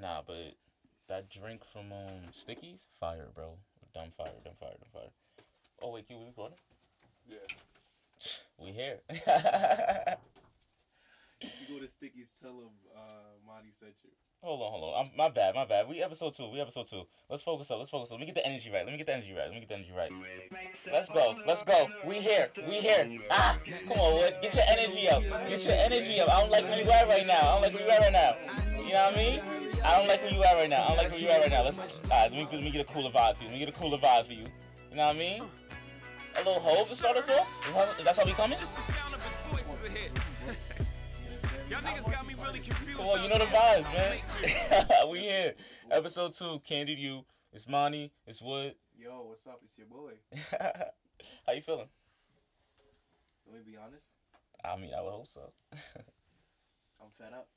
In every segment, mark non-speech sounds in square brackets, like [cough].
Nah, but that drink from um Stickies, fire, bro. Dumb fire, dumb fire, dumb fire. Oh wait, Q, we recording? Yeah. We here. [laughs] If you go to Sticky's, tell him uh, Monty sent you. hold on, hold on. I'm, my bad, my bad. We episode two. We episode two. Let's focus up. Let's focus up. Let me get the energy right. Let me get the energy right. Let me get the energy right. Let's go. Let's go. We here. We here. Ah, come on, Wood. Get your energy up. Get your energy up. I don't like where you at right now. I don't like where you at right now. You know what I mean? I don't like where you at right now. I don't like where you at right now. Let's. Alright, let me let me get a cooler vibe for you. Let me get a cooler vibe for you. You know what I mean? A little hope to start us off. Is how, that's how we coming? Just the sound of its voice ahead. [laughs] Y'all niggas got me really confused. Come on, you know the vibes, man. [laughs] we here. Episode two, Candied You. It's Monty. It's Wood. Yo, what's up? It's your boy. [laughs] how you feeling? Let me be honest. I mean, I would hope so. I'm fed up.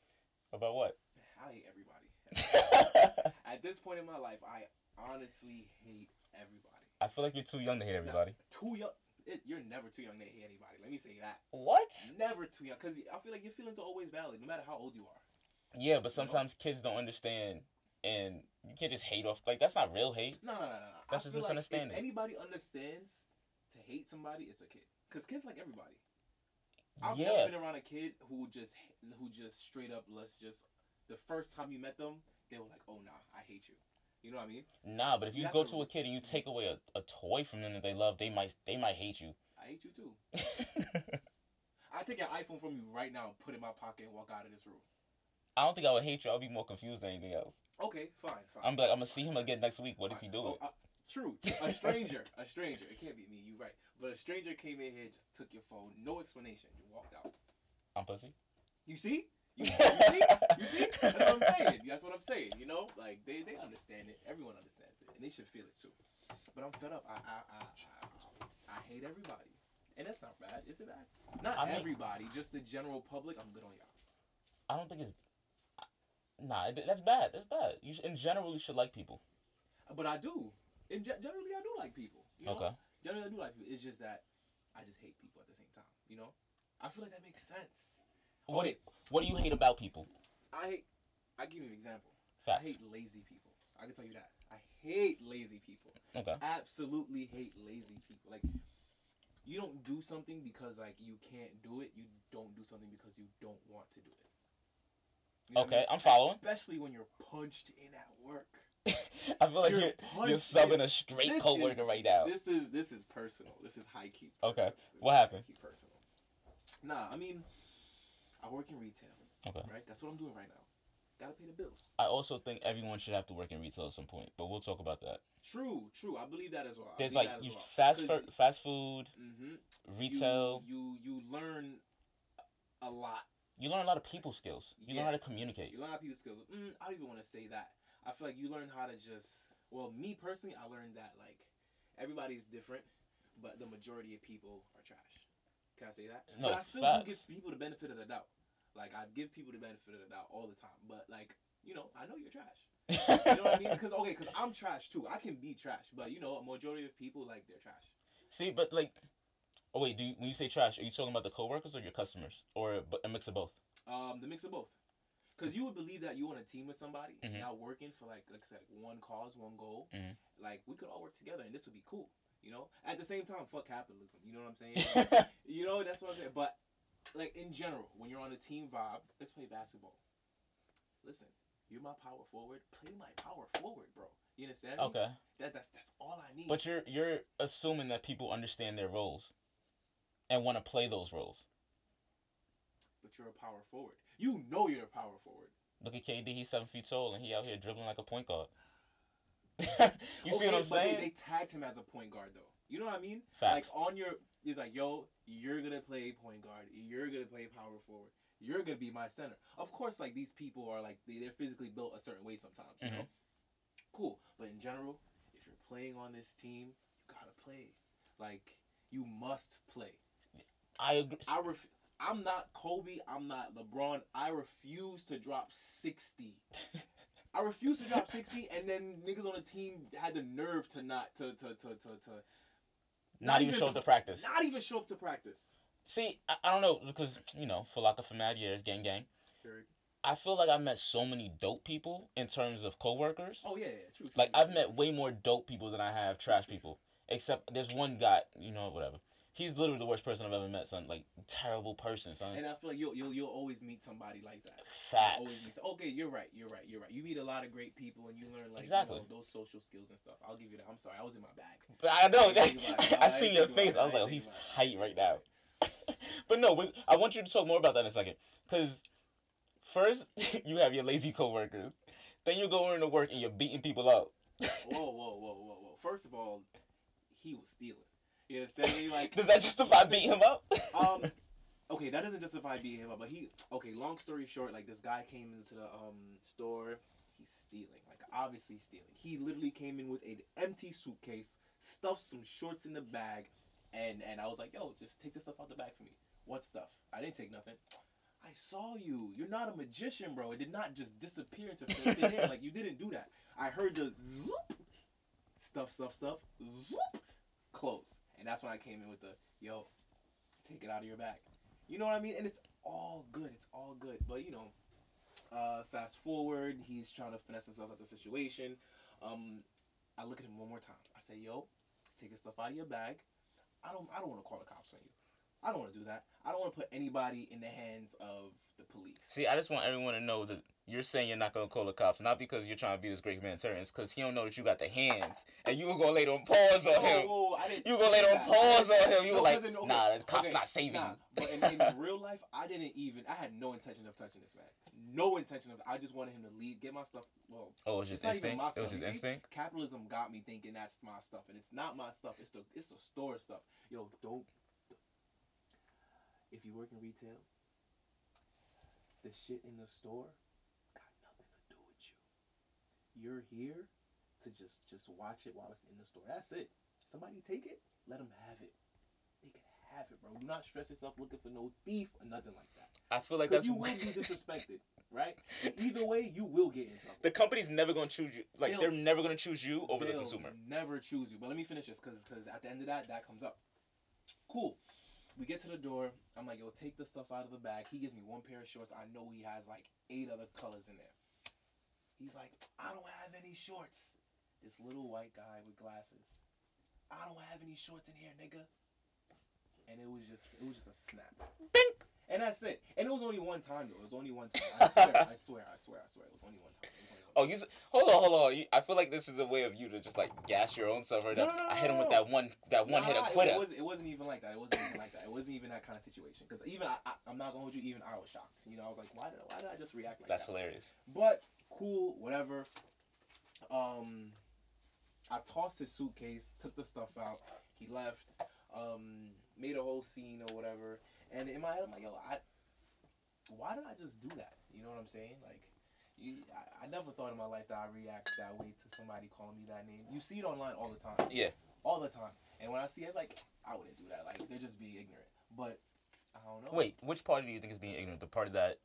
About what? I hate everybody. [laughs] At this point in my life, I honestly hate everybody. I feel like you're too young to hate everybody. Too young. It, you're never too young to hate anybody. Let me say that. What? Never too young. Because I feel like your feelings are always valid, no matter how old you are. Yeah, but sometimes kids don't understand, and you can't just hate off. Like that's not real hate. No, no, no, no. no. That's I just like misunderstanding. If anybody understands to hate somebody, it's a kid. Because kids like everybody. I've Yeah. never been around a kid who just who just straight up let's just the first time you met them they were like oh nah I hate you, you know what I mean? Nah, but if You you go to- to a kid and you take away a, a toy from them that they love, they might they might hate you. I hate you too. [laughs] I take an iPhone from you right now and put it in my pocket and walk out of this room. I don't think I would hate you. I'll be more confused than anything else. Okay, fine, fine. I'm like I'm gonna see him again next week. What is he Fine. doing? Oh, uh, true. A stranger, a stranger. It can't be me. You right. But a stranger came in here, just took your phone, no explanation. You walked out. I'm pussy. You see? You, you see? You see? That's what I'm [laughs] saying. That's what I'm saying. You know, like they, they understand it. Everyone understands it, and they should feel it too. But I'm fed up. I I I, I, I hate everybody, and that's not bad. Is it bad? Not I mean- everybody, just the general public. I'm good on y'all. I don't think it's. Nah, that's bad. That's bad. You should, in general, you should like people. But I do. In ge- generally, I do like people. You know? Okay. Generally, I do like people. It's just that I just hate people at the same time. You know. I feel like that makes sense. What Okay. What do you hate about people? I. I give you an example. I hate lazy people. I can tell you that. I hate lazy people. Okay. Absolutely hate lazy people. Like you don't do something because like you can't do it. You don't do something because you don't want to do it. You know what I Okay, mean? I'm following. Especially when you're punched in at work. [laughs] I feel like You're you're you're, subbing in- a straight This coworker is- right now. This is this is personal. This is high key. Okay, personal. This what happened? High key personal. Nah, I mean, I work in retail. Okay. Right. That's what I'm doing right now. Gotta pay the bills. I also think everyone should have to work in retail at some point, but we'll talk about that. True. True. I believe that as well. I There's like you well. fast fast food, Mhm. retail. You, you you learn a lot. You learn a lot of people skills. You learn how to communicate. You learn how people skills. Mm, I don't even want to say that. I feel like you learn how to just. Well, me personally, I learned that like everybody's different, but the majority of people are trash. Can I say that? No, but I still facts. do give people the benefit of the doubt. Like I give people the benefit of the doubt all the time. But like you know, I know you're trash. [laughs] You know what I mean? Because okay, because I'm trash too. I can be trash, but you know, a majority of people like they're trash. See, but like, oh wait, do you, when you say trash, are you talking about the coworkers or your customers, or a mix of both? Um, the mix of both. Because you would believe that you on a team with somebody Mhm. now working for like let's say one cause, one goal. Mhm. Like we could all work together and this would be cool. You know. At the same time, fuck capitalism. You know what I'm saying? [laughs] you know that's what I'm saying. But like in general, when you're on a team vibe, let's play basketball. Listen, you're my power forward. Play my power forward, bro. You understand? okay, That that's that's all I need. but you're you're assuming that people understand their roles, and want to play those roles. but you're a power forward. You know you're a power forward. Look at KD; he's seven feet tall, and he out here dribbling like a point guard. [laughs] you see what I'm saying? They, they tagged him as a point guard though. You know what I mean? Facts. Like on your, he's like, yo, you're gonna play point guard. You're gonna play power forward. You're gonna be my center. Of course, like these people are like they, they're physically built a certain way sometimes. You know. Mhm. Cool, but in general, if you're playing on this team, you gotta play. Like you must play. I agree. I ref- I'm not Kobe. I'm not LeBron. I refuse to drop sixty. [laughs] I refuse to drop sixty, and then niggas on the team had the nerve to not to to to to, to not, even show up to practice. not even show up to practice. See, I, I don't know because you know, for lack of mad years, gang gang. Sure. I feel like I met so many dope people in terms of coworkers. Oh yeah, yeah, true. true Like true. I've met way more dope people than I have trash people. Except there's one guy, you know, whatever. He's literally the worst person I've ever met, son. Like terrible person, son. And I feel like you'll you'll, you'll always meet somebody like that. You'll Facts. Always meet, okay, you're right. You're right. You're right. You meet a lot of great people and you learn like Exactly. you know, those social skills and stuff. I'll give you that. I'm sorry, I was in my bag. But I know. I. [laughs] I I seen your face. I was like, oh, he's tight right now. [laughs] but no, I want you to talk more about that in a second. Cause first [laughs] you have your lazy coworkers, then you go into work and you're beating people up. Whoa, whoa, whoa, whoa, whoa. First of all, he was stealing. You understand me? Like [laughs] Does that justify beating him up? um [laughs] okay that doesn't justify beating him up but he okay long story short like this guy came into the um store he's stealing like obviously stealing he literally came in with an empty suitcase stuffed some shorts in the bag and and i was like yo just take this stuff out the bag for me what stuff i didn't take nothing I saw you. You're not a magician, bro. It did not just disappear into thin air. Like you didn't do that. I heard the zoop, stuff, stuff, stuff, zoop, close, and that's when I came in with the yo, take it out of your bag. You know what I mean? And it's all good. It's all good. But you know, uh, fast forward, he's trying to finesse himself out the situation. Um, I look at him one more time. I say, yo, take your stuff out of your bag. I don't. I don't want to call the cops on you. I don't want to do that. I don't want to put anybody in the hands of the police. See, I just want everyone to know that you're saying you're not gonna call the cops, not because you're trying to be this great humanitarian, it's because he don't know that you got the hands, and you were gonna lay on pause on him. Whoa, whoa, I didn't You gonna lay on that. pause on him. You No, were like, in- okay, nah, the cops okay, not saving nah. you. But in, in [laughs] real life, I didn't even. I had no intention of touching this man. No intention of. I just wanted him to leave, get my stuff. Well, Oh, it was it's just not even instinct. It was just You see, instinct. Capitalism got me thinking that's my stuff, and it's not my stuff. It's the it's the store stuff. Yo, don't. If you work in retail, the shit in the store got nothing to do with you. You're here to just just watch it while it's in the store. That's it. Somebody take it, let them have it. They can have it, bro. Do not stress yourself looking for no thief or nothing like that. I feel like that's you will be disrespected, right? And either way, you will get in trouble. the company's never gonna choose you. Like They'll- they're never gonna choose you over the consumer. Never choose you. But let me finish this cause because at the end of that, that comes up. Cool. We get to the door. I'm like, yo, take the stuff out of the bag. He gives me one pair of shorts. I know he has like eight other colors in there. He's like, I don't have any shorts. This little white guy with glasses. I don't have any shorts in here, nigga. And it was just, it was just a snap. Bink. And that's it. And it was only one time though. It was only one time. I [laughs] swear, I swear, I swear, I swear. It was only one time. It was only one Oh, you s- hold on, hold on. You, I feel like this is a way of you to just like gas your own self right No, now. no, no, I hit him with that one, that one hit Nah, a quitter. It, was, it wasn't even like that. It wasn't even like that. It wasn't even that kind of situation. Because even I, I, I'm not gonna hold you. Even I was shocked. You know, I was like, why did, why did I just react like That's that? That's hilarious. But cool, whatever. Um, I tossed his suitcase, took the stuff out. He left. Um, made a whole scene or whatever. And in my head, I'm like, yo, I, why did I just do that? You know what I'm saying? Like, you, I, I never thought in my life that I react that way to somebody calling me that name. You see it online all the time Yeah. all the time. And when I see it, like, I wouldn't do that. Like, they're just being ignorant. But I don't know. Wait, which party do you think is being ignorant? The party that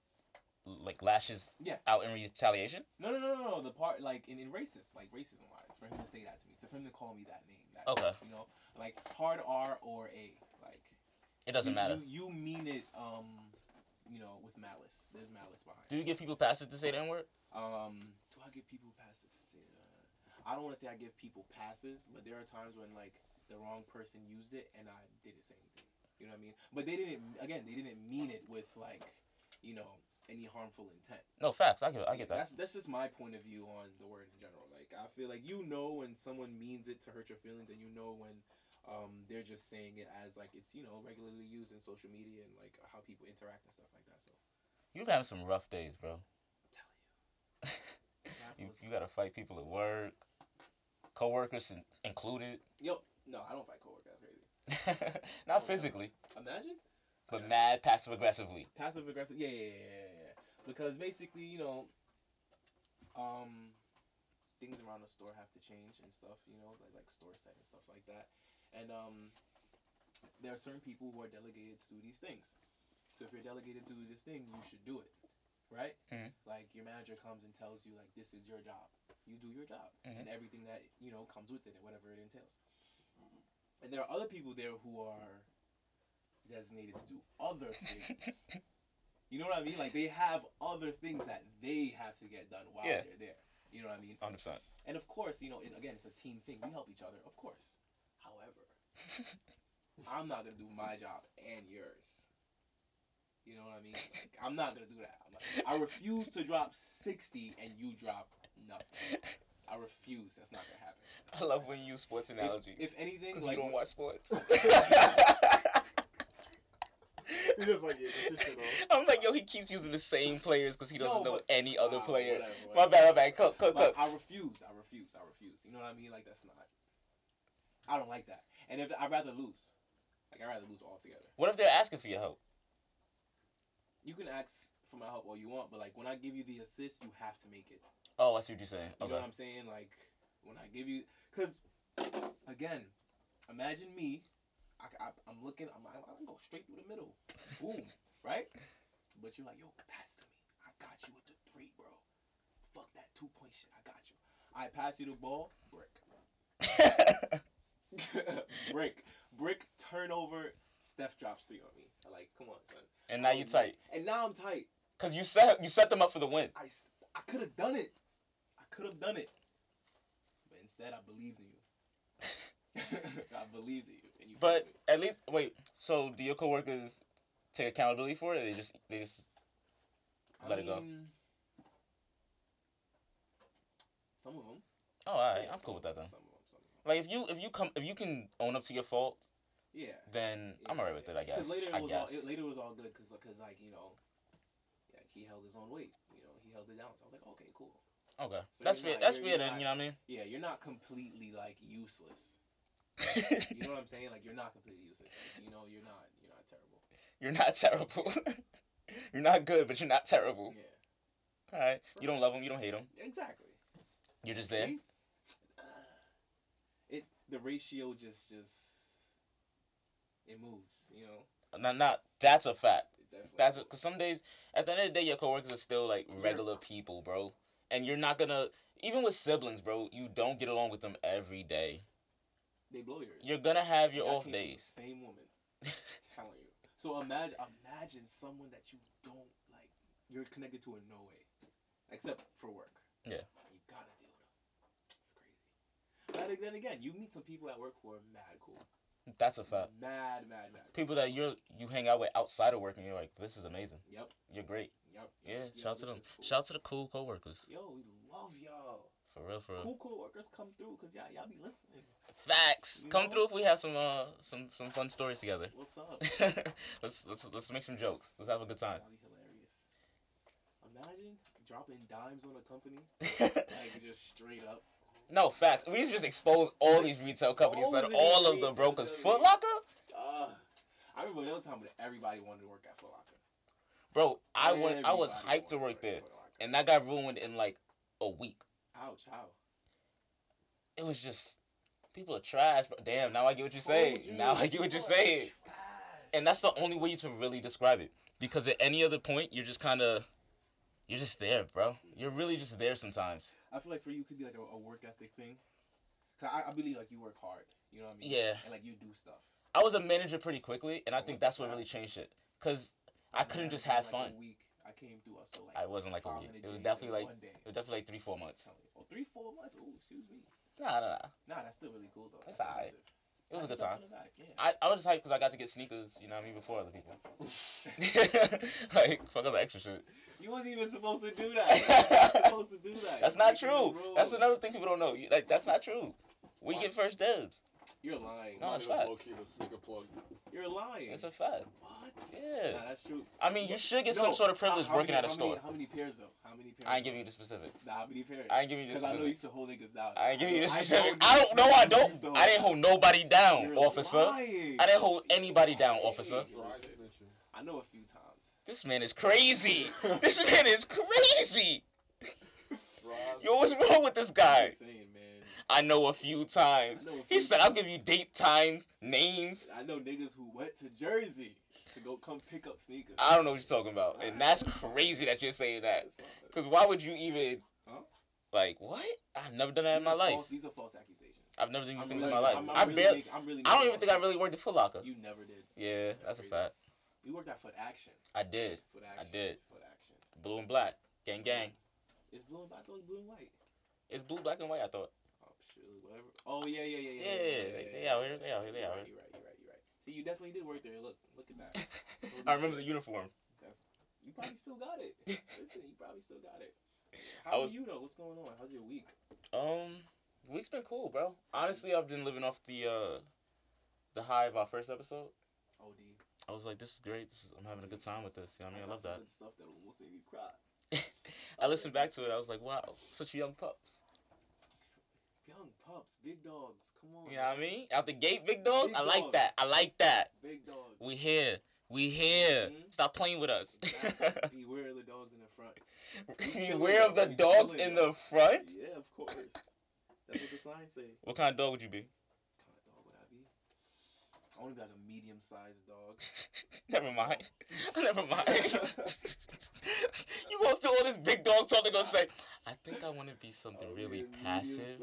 like lashes Yeah. out in retaliation? No, no, no, no, no. The part, like, in, in racist, like, racism wise, for him to say that to me, to for him to call me that name. That Okay. You know, like, hard R or A. Like, It doesn't you, matter. You, you mean it, um, you know, with malice. There's malice behind. Do you give people passes to say the N word? Um, do I give people passes to say that? I don't want to say I give people passes, but there are times when like the wrong person used it and I did the same thing. You know what I mean? But they didn't. Again, they didn't mean it with like, you know, any harmful intent. No facts. I get. I get that. That's that's just my point of view on the word in general. Like I feel like you know when someone means it to hurt your feelings, and you know when um, they're just saying it as like it's you know regularly used in social media and like how people interact and stuff like that. So You've had some rough days, bro. I'm telling you. [laughs] you, you gotta fight people at work, coworkers in- included. Yo, no, I don't fight coworkers. That's crazy. [laughs] Not physically, Imagine but mad passive aggressively. passive aggressive. Yeah, yeah, yeah. Because basically, you know, um, things around the store have to change and stuff. You know, like like store set and stuff like that. And um, there are certain people who are delegated to do these things. So if you're delegated to do this thing, you should do it, right? Mhm. Like your manager comes and tells you like this is your job. You do your job Mhm. and everything that you know comes with it, and whatever it entails. And there are other people there who are designated to do other [laughs] things You know what I mean? Like they have other things that they have to get done while Yeah. they're there. You know what I mean? Hundred percent. And of course, you know, it, again, it's a team thing. We help each other, of course. However, [laughs] I'm not gonna do my job and yours. You know what I mean? Like, I'm not gonna do that. Not, I refuse to drop sixty and you drop nothing. I refuse. That's not gonna happen. I love when you use sports If, analogy if anything, because like you don't watch sports. [laughs] [laughs] He's just like, yeah, shit off. I'm like, yo, he keeps using the same players because he doesn't No, know any other Ah, player. whatever, My whatever. bad, my bad. Cook, cook, cook. I refuse. I refuse. I refuse. You know what I mean? Like that's not. I don't like that. And if I'd rather lose, like I'd rather lose altogether. What if they're asking for your help? You can ask for my help all you want, but like when I give you the assist, you have to make it. Oh, I see what you're saying. You know what I'm saying? Like when I give you, cause again, imagine me. I, I, I'm looking. I'm, I'm, I'm gonna go straight through the middle. Boom. [laughs] right? But you're like, yo, pass to me. I got you with the three, bro. Fuck that two point shit. I got you. I pass you the ball. Brick. [laughs] brick. Brick. Turnover. Steph drops three on me. I'm like, come on, son. and now you um, tight And now I'm tight. because you set you set them up for the win. I, I could have done it. I could have done it. But instead, I believed in you. [laughs] I believed in you. And you But at least wait. So do your coworkers take accountability for it? Or they just they just let I it go. Some of them. oh, all right. I'm cool with that then. Some of them. Some of them. Like if you if you come if you can own up to your fault, Yeah. then I'm Yeah, alright with it. I guess. Because later it I was guess. all it, later it was all good because because like you know, yeah, he held his own weight. You know, he held it down. So I was like, okay, cool. okay, So that's fair. not- That's fair then. You know what I mean? Yeah, you're not completely like useless. You know what I'm saying? Like you're not completely useless. Like, you know, you're not. You're not terrible. You're not terrible. [laughs] you're not good, but you're not terrible. Yeah. All right. You don't love them. You don't hate them. Exactly. You're just there. See? Uh, it the ratio just just it moves. You know. Not not. That's a fact. That's because some days, at the end of the day, your coworkers are still like regular people, bro. And you're not gonna, even with siblings, bro. You don't get along with them every day. They blow yours. You're gonna have your off came from the days. Same woman. [laughs] telling you. So imagine imagine someone that you don't like. You're connected to in no way, except for work. Yeah. You gotta deal with them. It's crazy. But then again, you meet some people at work who are mad cool. That's a fact. Mad, mad, mad. People that you're you hang out with outside of work, and you're like, this is amazing. Yep. You're great. Yep. Yeah. Yo, shout to them. cool. Shout to the cool coworkers. Yo, we love y'all. For real, for real. Cool coworkers come through because y'all y'all be listening. Facts. You Come know? through if we have some uh some some fun stories together. What's up? [laughs] let's let's let's make some jokes. Let's have a good time. That'd be hilarious. Imagine dropping dimes on a company, [laughs] like just straight up. no facts. We just expose all these retail companies that all of the brokers. Foot Locker, Uh, I remember there was time when everybody wanted to work at Foot Locker. bro. I went. I was hyped to work there, at Foot Locker. and that got ruined in like a week. Ouch! How? It was just people are trash. But damn, now I get what you're saying. You, Now I get what you're saying. trash. And that's the only way you can really describe it. Because at any other point, you're just kind of, you're just there, bro. You're really just there sometimes. I feel like for you, it could be like a, a work ethic thing. Cause I, I believe like you work hard. You know what I mean? Yeah. And like you do stuff. I was a manager pretty quickly, and I oh, think that's what really changed it. Cause I couldn't just have fun. A week, I came through. I saw like. I wasn't like a week. It was definitely like it was definitely like three, four months. Telling you. Oh, three, four months. Oh, excuse me. Nah, nah, nah. Nah, that's still really cool though. It's That's alright. impressive. It was a good time. up on the back, yeah. I, I was just hyped because I got to get sneakers. You know what I mean? Before other people. [laughs] like fuck up the extra shit. You wasn't even supposed to do that. [laughs] You supposed to do that. That's You're not true. That's another thing people don't know. You- Like that's not true. We Why? get first dibs. You're lying. No, Mine it's was fact. low key the sneaker plug. You're lying. It's a fact. What? Yeah. Nah, that's true. I mean, you should get No, some sort of privilege how working many- at a how store. Many, how many pairs though? How many pairs? I ain't giving you the specifics. Nah, how many pairs? I ain't giving you the Because I know you used specifics. to hold niggas down. I ain't giving you the specifics. I don't know. I don't. hold I didn't hold nobody down, You're officer. lying. I didn't hold anybody down, officer. Lying. Dry Listen, snitching. I know a few times. This man is crazy. This man is crazy. Yo, what's wrong with this guy? I'm saying, man. I know a few times. I know a He few said, "I'll give you date, time, names." I know niggas who went to Jersey to go come pick up sneakers. I don't know what you're talking about, and that's crazy that you're saying that. Cause why would you even? Huh? Like what? I've never done that in my life. false- these are false accusations. I've never done these I'm things in my life. I'm- I'm I really barely. making- I'm really I don't even think I really worked at Foot Locker. You never did. Yeah, that's a fact. You worked at Footaction. I did. Footaction. did. Footaction. Blue and black. Gang gang. It's blue and black. It's blue and white. It's blue, black, and white. I thought. Oh shoot, whatever. Oh yeah, yeah, yeah, Yeah, yeah. they, they out here. They out here. They You're out right, here. you're right. You're right. You're right. See, you definitely did work there. Look, look at that. [laughs] I remember the uniform. That's, you probably still got it. [laughs] Listen, you probably still got it. How was- are you though? What's going on? How's your week? Um, week's been cool, bro. Honestly, I've been living off the uh, the high of our first episode. OD. I was like, this is great. This is, I'm having a good time with this. You know what I mean? I love that. stuff that almost made me cry. [laughs] I listened back to it. I was like, wow, such young pups. Young pups, big dogs. Come on. You know what I mean? Out the gate, big dogs. Big I like dogs. that. I like that. Big dogs. We here. We here. Mhm. Stop playing with us. Exactly. [laughs] Beware of the dogs in the front. [laughs] Beware of the dogs in the front. Yeah, of course. That's what the signs say. What kind of dog would you be? What kind of dog would I be? I want to be like a medium-sized dog. [laughs] Never mind. [laughs] Never mind. [laughs] you go through all this big dog talk, they're gonna say, I think I want to be something really a passive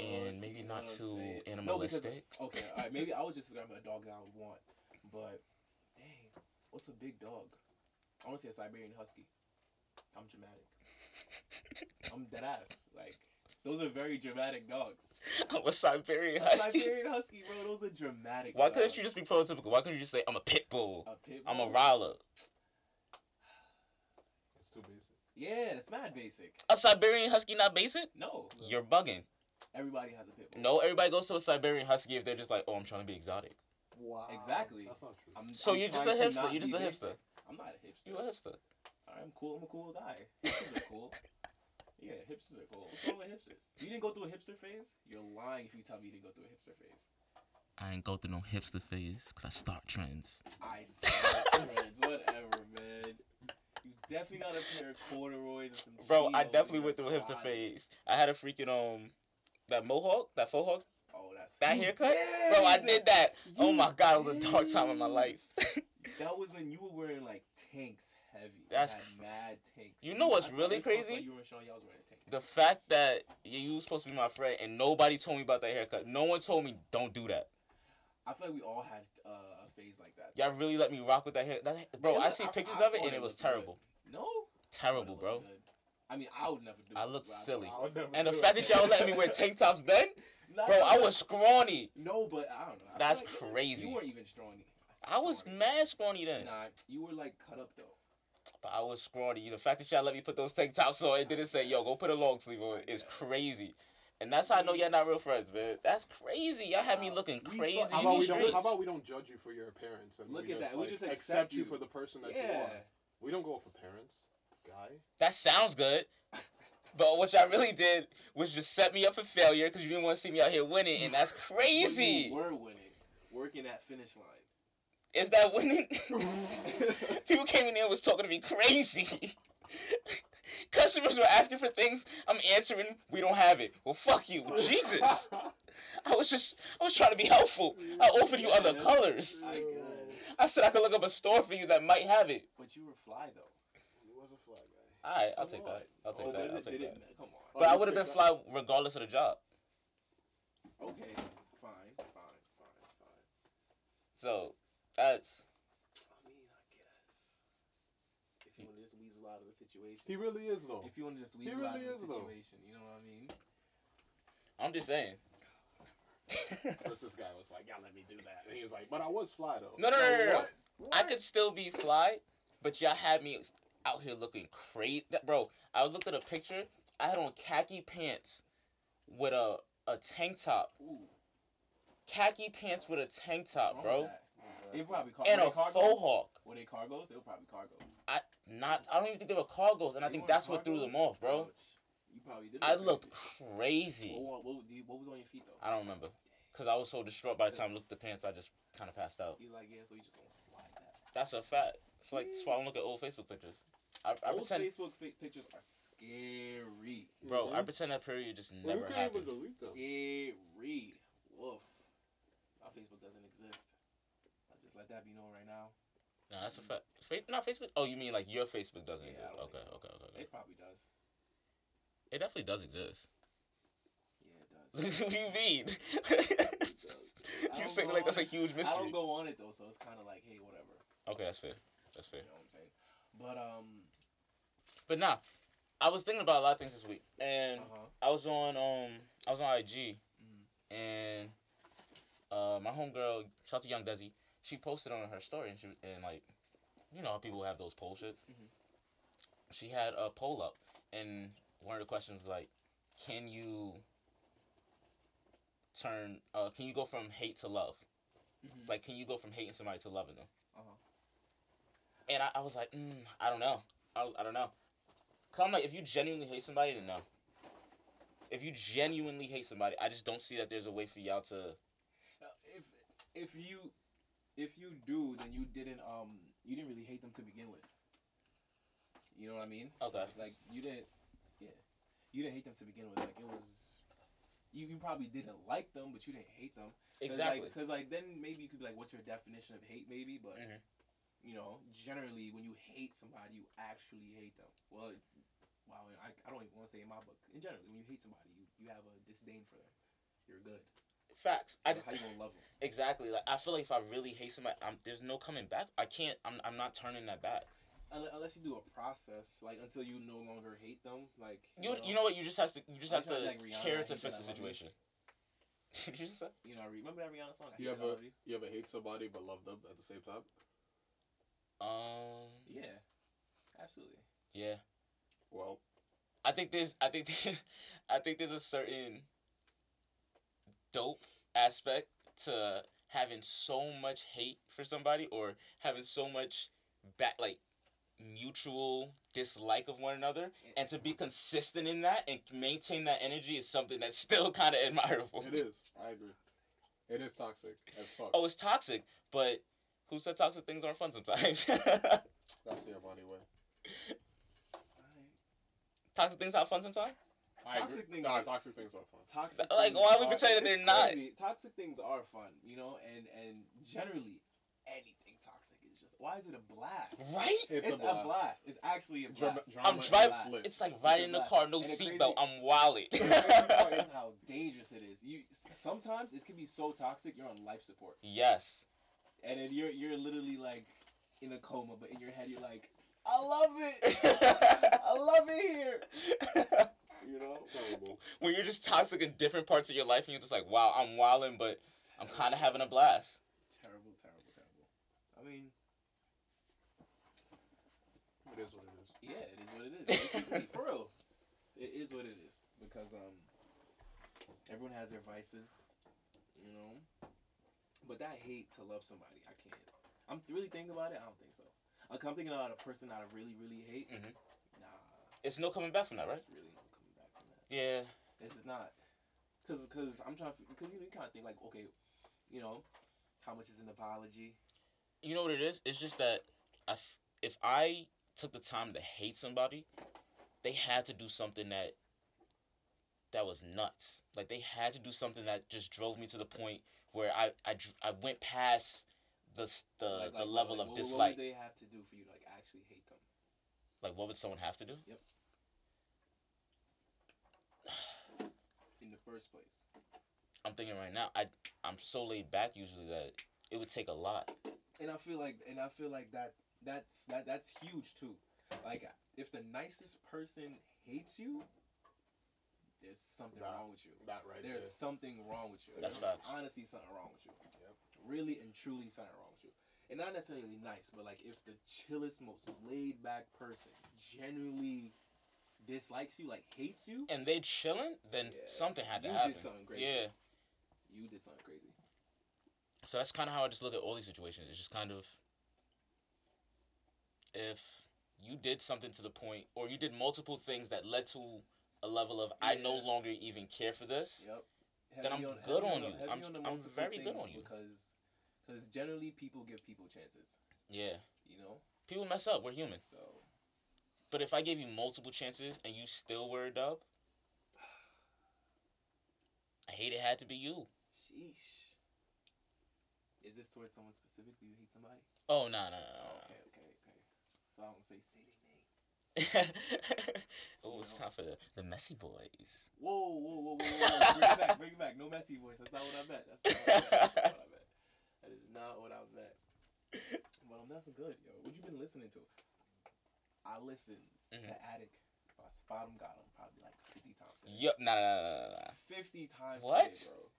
and maybe not too saying? No, because- animalistic. Okay, all right. Maybe I was just describing a dog that I would want, but dang, what's a big dog? I want to say a Siberian Husky. I'm dramatic. I'm dead ass. Like those are very dramatic dogs. [laughs] I'm a Siberian A Husky. Siberian Husky, bro. Those are dramatic. Why dogs. couldn't you just be prototypical? Why couldn't you just say I'm a pit bull? A pit bull. I'm a bull? Rottweiler. It's too basic. Yeah, that's mad basic. A Siberian Husky not basic? No, You're bugging. everybody has a pit bull. No, everybody goes to a Siberian Husky if they're just like, oh, I'm trying to be exotic. Wow. Exactly. That's not true. I'm, So I'm you're just a hipster. You're just a basic. hipster. I'm not a hipster. You're a hipster. I'm cool. I'm a cool guy. Hipsters are cool. [laughs] Yeah, hipsters are cool. What's wrong with hipsters? You didn't go through a hipster phase? You're lying if you tell me you didn't go through a hipster phase. I ain't go through no hipster phase because I start trends. I see. [laughs] trends. Whatever, man. You definitely got a pair of corduroys and some Bro, I definitely went through a hipster phase. I had a freaking um that mohawk, that faux hawk, Oh, that's that you haircut. did! Bro, I did that. oh my god, it was a dark time in my life. [laughs] That was when you were wearing like tanks heavy. That's cr- mad takes. You know what's I really crazy? You were showing y'all was wearing a tank. the fact that you was supposed to be my friend and nobody told me about that haircut. No one told me don't do that. I feel like we all had uh, a phase like that. Y'all really let me rock with that hair. That, bro, Yeah, I see I- pictures I of it and it was looked good. terrible. No, Terrible, bro. good. I mean, I would never do I look silly. I And the fact that y'all let me wear tank tops then, [laughs] Nah, bro, I was scrawny. No, but I don't know. I That's like- crazy. You weren't even scrawny. I was mad scrawny then. Nah, you were like cut up though. But I was scrawny. The fact that y'all let me put those tank tops on and didn't say, yo, go put a long sleeve on is crazy. And that's how I know y'all not real friends, man. That's crazy. Y'all had me looking crazy fuck- How about, we don't, how about we don't judge you for your appearance and Look we at just, that. We just accept, accept you you. for the person that you are. We don't go off appearance, guy. That sounds good. But what y'all really did was just set me up for failure because you didn't want to see me out here winning, and that's crazy. we were winning, working at finish line. Is that winning? [laughs] People came in there and was talking to me crazy. [laughs] Customers were asking for things. I'm answering. We don't have it. Well, fuck you, Jesus. I was just, I was trying to be helpful. I offered you other colors. I said I could look up a store for you that might have it. But you were fly though. You was a fly guy. All right, I'll take that. I'll take Oh, that. I'll take that. Come on. But oh, I would have been take fly regardless of the job. Okay, fine, fine, fine, fine. So that's I mean, I guess if you want to just weasel out of the situation, He really is though. if you want to just He weasel out of is, the though. situation, you know what I mean? I'm just saying. [laughs] First, this guy was like, "Y'all let me do that," and he was like, "But I was fly though." No, no, no, Like, no, no. what? I could still be fly, but y'all had me out here looking crazy. Bro, I looked at a picture. I had on khaki pants with a a tank top. Ooh, Khaki pants with a tank top, bro. that? They probably car- And were a cargos? faux hawk. Were they cargos? They were probably cargos. I not. I don't even think they were cargos, and I think weren't that's what threw them off, bro. Ouch. You probably did. I look looked crazy. crazy. What, what, what, what was on your feet though? I don't remember, cause I was so distraught by the time I looked at the pants. I just kind of passed out. You like yeah, so you just don't slide that. That's a fact. It's like that's why I don't look at old Facebook pictures. I, I Those pretend, Facebook fi- pictures are scary. bro. I Mhm. pretend that period just Well, you never can't even happened. delete them. Scary. Woof. My Facebook doesn't exist. I let that be known right now. No, that's a fact. Fa- not Facebook. Oh, you mean like your Facebook doesn't Yeah, I exist? Okay, so. okay, okay, okay. It probably does. It definitely does exist. Yeah, it does. what [laughs] do you mean? [laughs] You don't say like that's a huge I mystery. don't go on it though, so it's kind of like, hey, whatever. Okay, that's fair. That's fair. You know what I'm saying? But um, But nah, I was thinking about a lot of things this week, and uh-huh. I was on um I was on IG, Mhm. and uh my homegirl, shout out to Young Desi, she posted on her story, and she and like, you know how people have those poll shits. Mhm. She had a poll up, and one of the questions was like, can you turn uh can you go from hate to love? Mhm. Like, can you go from hating somebody to loving them? Uh-huh. And I, I was like, mm, I don't know. I, I don't know. Cause I'm like, if you genuinely hate somebody, then no. If you genuinely hate somebody, I just don't see that there's a way for y'all to. If if you if you do, then you didn't um you didn't really hate them to begin with. You know what I mean? Okay. Like you didn't, yeah, you didn't hate them to begin with. Like it was, you, you probably didn't like them, but you didn't hate them. Exactly. Because like, then maybe you could be like, what's your definition of hate? Maybe, but Mhm. you know, generally when you hate somebody, you actually hate them. Well, wow, I, I don't even want to say in my book. In general, when you hate somebody, you, you have a disdain for them. You're good. Facts. So I just, how you gonna love them? exactly. Like I feel like if I really hate somebody, I'm, there's no coming back. I can't. I'm. I'm not turning that back. Unless, unless you do a process, like until you no longer hate them, like You. You know what? You just have to. You just I'm have to to like Rihanna, care to fix the I love you. situation. [laughs] you just said. you know, I remember that Rihanna song. I You Hate ever you. you ever hate somebody but love them at the same time? Um. Yeah, absolutely. Yeah. Well, I think there's I think [laughs] I think there's a certain dope aspect to having so much hate for somebody or having so much back like mutual dislike of one another and to be consistent in that and maintain that energy is something that's [laughs] still kind of admirable. it is. I agree. It is toxic as fuck. Oh, it's toxic, but who said toxic things aren't fun sometimes? [laughs] That's the Armani way. toxic things not fun sometimes? I Toxic things Nah, are- toxic things are fun. Toxic. Like, why are we are- pretending that they're not? crazy. Toxic things are fun, you know, and and generally anything toxic is just. Why is it a blast? Right? It's, It's, a blast. a blast. It's actually a Drama- blast. drama I'm driving. lit. It's like riding in the blast. car, no seatbelt. I'm [laughs] wilding. The crazy is how dangerous it is. You sometimes it can be so toxic you're on life support, yes. and then you're you're literally like in a coma, but in your head you're like, I love it, [laughs] I love it here. [laughs] You know, [laughs] Terrible. when you're just toxic in different parts of your life, and you're just like, wow, I'm wilding, but I'm kind of having a blast. terrible, terrible, terrible. I mean, It is what it is. yeah, it is what it is. It's- For real, it is what it is because um, everyone has their vices, you know. But that hate to love somebody, I can't. I'm really thinking about it. I don't think so. Like I'm thinking about a person that I really, really hate. Mhm. Nah, It's no coming back from that, right? It's really not coming back from that. Yeah. This is not, cause, cause I'm trying to, cause you, you kind of think like, okay, you know, how much is in the biology? You know what it is? It's just that I f- if I took the time to hate somebody, they had to do something that that was nuts. Like they had to do something that just drove me to the point where I I, I went past the the, Like- the like, level like, of what, dislike. What would they have to do for you to like actually hate them? Like what would someone have to do? in the first place. I'm thinking right now. I I'm so laid back usually that it would take a lot. And I feel like, and I feel like that that's that that's huge too. Like if the nicest person hates you, there's something Nah, wrong with you. That right There's there. something wrong with you. That's There's facts. Honestly, something wrong with you. Yep. Really and truly, something wrong with you. And not necessarily nice, but like if the chillest, most laid back person genuinely dislikes you, like hates you, And they chilling, then Yeah. something had to You happen. did something crazy. Yeah. you did something crazy. So that's kind of how I just look at all these situations. It's just kind of if you did something to the point, or you did multiple things that led to a level of I no longer even care for this. Yep. Then I'm Heavy good heavy on you. heavy I'm- on I'm very good on you. because because generally people give people chances. Yeah, You know, people mess up. We're human. so But if I gave you multiple chances and you still were a dub, I hate it had to be you. sheesh. Is this towards someone specifically? Do you hate somebody? Oh no no no. Oh, no. okay, okay, okay. So I don't say say their name. oh, it's time for the, the messy boys. Whoa, whoa, whoa, whoa, whoa! bring it back, bring it back. No messy voice. That's not what I meant. That's not what I meant. That's not what I meant. That is not what I meant. But but um, that's good, yo. What you been listening to? I listened Mhm. to Attic by SpotemGottem probably like fifty times. Today. Yup. Nah, nah, nah, nah, nah. Fifty times. What? Today, bro.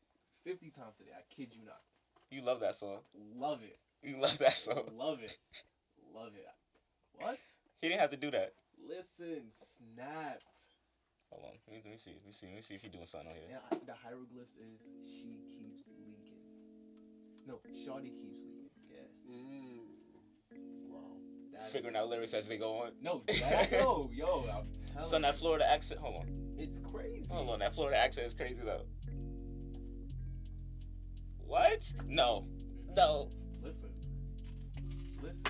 Fifty times today. I kid you not. You love that song. Love it. You love that song. Love it. Love it. What? He didn't have to do that. Listen, snapped. Hold on. Let me, let me see. Let me see. Let me see if he's doing something on here. And I, the hieroglyphs is she keeps leaking. No, Shawty keeps leaking. Yeah. Mm. Wow. That's Figuring out lyrics as they go on. No, that, yo, yo, I'm telling Son, that Florida accent. Hold on. it's crazy. Hold on. That Florida accent is crazy though. What? No. No. Listen, listen.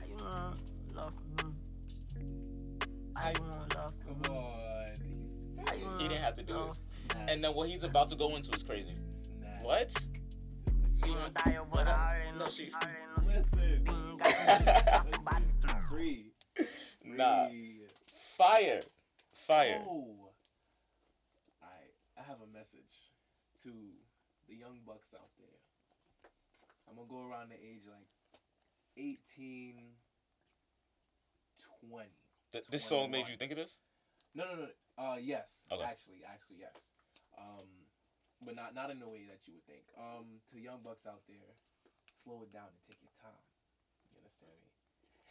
I, want to laugh Come on, he's he didn't have to do this. And then what he's about to go into is crazy. snap. What? Just like, What up? No, she. Listen, listen, [laughs] free, Nah. Fire. Fire. Oh. Alright, I have a message to the young bucks out there. I'm gonna go around the age like 18, 20. Th- this song made you think of this? No, no, no. Uh, yes. Okay. Actually, actually, yes. Um, but not not in the way that you would think. Um, to young bucks out there, slow it down and take your time. You understand me?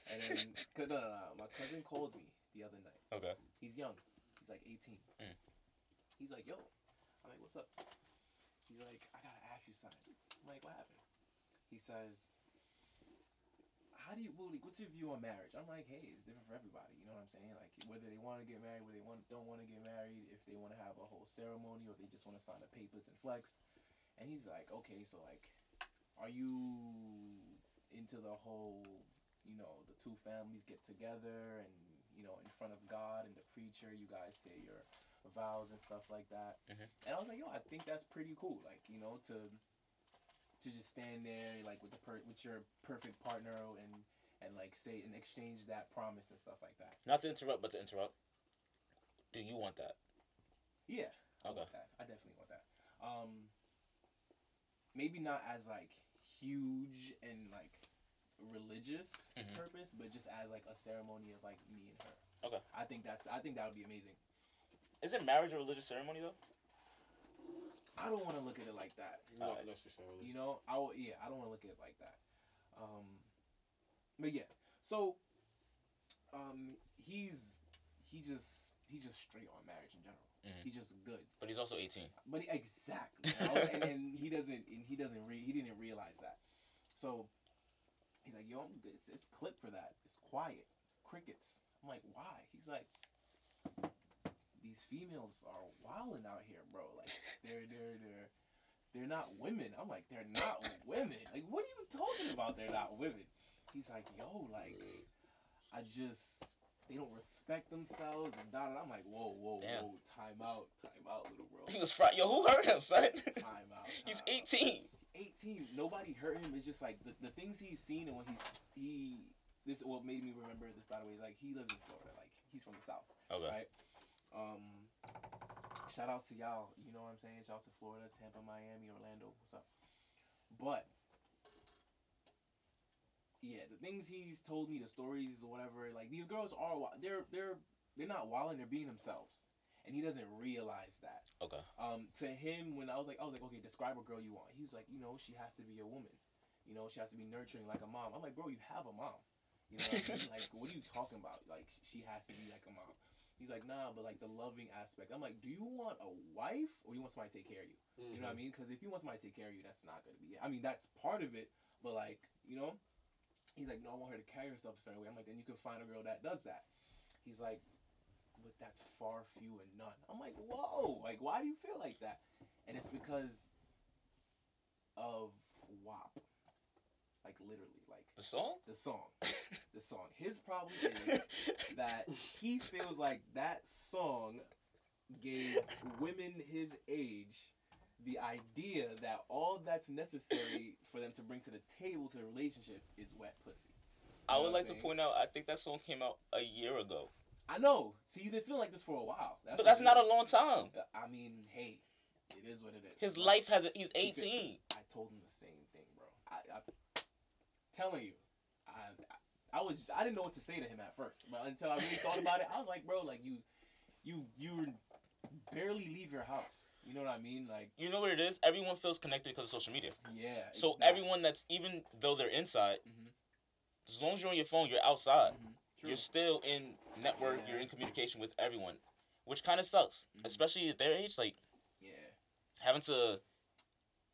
And then, cause, no, no, no. My cousin called me the other night. Okay. He's young. He's like 18. Mm. He's like, yo. I'm like, what's up? He's like, I gotta ask you something. I'm like, what happened? He says, how do you, well, like, what's your view on marriage? I'm like, hey, it's different for everybody. You know what I'm saying? Like, whether they want to get married, whether they want, don't want to get married, if they want to have a whole ceremony, or they just want to sign the papers and flex. And he's like, okay, so like, are you into the whole, you know, the two families get together and you know, in front of God and the preacher, you guys say your vows and stuff like that. Mhm. And I was like, yo, I think that's pretty cool. Like, you know, to to just stand there like with the per- with your perfect partner and and like say and exchange that promise and stuff like that. Not to interrupt, but to interrupt. Do you want that? Yeah, I Okay. want that. I definitely want that. Um, maybe not as like huge and like religious Mhm. purpose, but just as like a ceremony of like me and her. Okay. I think that's. I think that would be amazing. Isn't marriage a religious ceremony though? I don't want to look at it like that. Not Alright. necessarily. You know, I will, yeah, I don't want to look at it like that. Um, but yeah, so um, he's he just he's just straight on marriage in general. Mhm. He's just good, But he's also 18. but he, exactly, [laughs] you know? and, and he doesn't and he doesn't re- he didn't realize that. So he's like, yo, It's, it's clip for that. It's quiet, crickets. I'm like, why? He's like. These females are wilding out here, bro. Like [laughs] they're they're they're they're not women. I'm like, they're not women. Like, what are you talking about? They're not women. He's like, yo, like, I just they don't respect themselves and da. I'm like, whoa, whoa, Damn. whoa, time out, time out, little bro, He was fried. Yo, who hurt him, son? time out. [laughs] he's time out. 18. 18. Nobody hurt him. It's just like the, the things he's seen and when he's he this what made me remember this by the way is like he lives in Florida. Like he's from the south. Okay. Right. Um, shout out to y'all. You know what I'm saying? Shout out to Florida, Tampa, Miami, Orlando. What's up? But yeah, the things he's told me, the stories or whatever, like these girls are they're they're they're not wilding, they're being themselves, and he doesn't realize that. Okay. Um, to him, when I was like, I was like, okay, describe a girl you want. He was like, you know, she has to be a woman. You know, she has to be nurturing like a mom. I'm like, bro, you have a mom. You know, what I mean? like, what are you talking about? Like, she has to be like a mom. He's like, nah, but like the loving aspect. I'm like, do you want a wife or you want somebody to take care of you? You know what I mean? Because if you want somebody to take care of you, that's not gonna be. it. I mean, that's part of it, but like, you know, he's like, no, I want her to carry herself a certain way. I'm like, then you can find a girl that does that. He's like, but that's far few and none. I'm like, whoa, like, why do you feel like that? And it's because of WAP, like literally, like The song? the song, [laughs] the song. His problem is that he feels like that song gave women his age the idea that all that's necessary for them to bring to the table to the relationship is wet pussy. I would like to point out, I think that song came out a year ago. I know. See, he's been feeling like this for a while. That's but that's not a long time. I mean, hey, it is what it is. His life has a, he's 18. I told him the same thing, bro. I, I telling you, I, I was I didn't know what to say to him at first, but until I really thought [laughs] about it, I was like, bro, like you, you you barely leave your house. You know what I mean? Like, You know what it is? Everyone feels connected because of social media. yeah. So everyone that's even though they're inside, Mhm. as long as you're on your phone, you're outside. Mhm. True. You're still in network. Yeah. You're in communication with everyone, which kind of sucks, Mhm. especially at their age. Like yeah. having to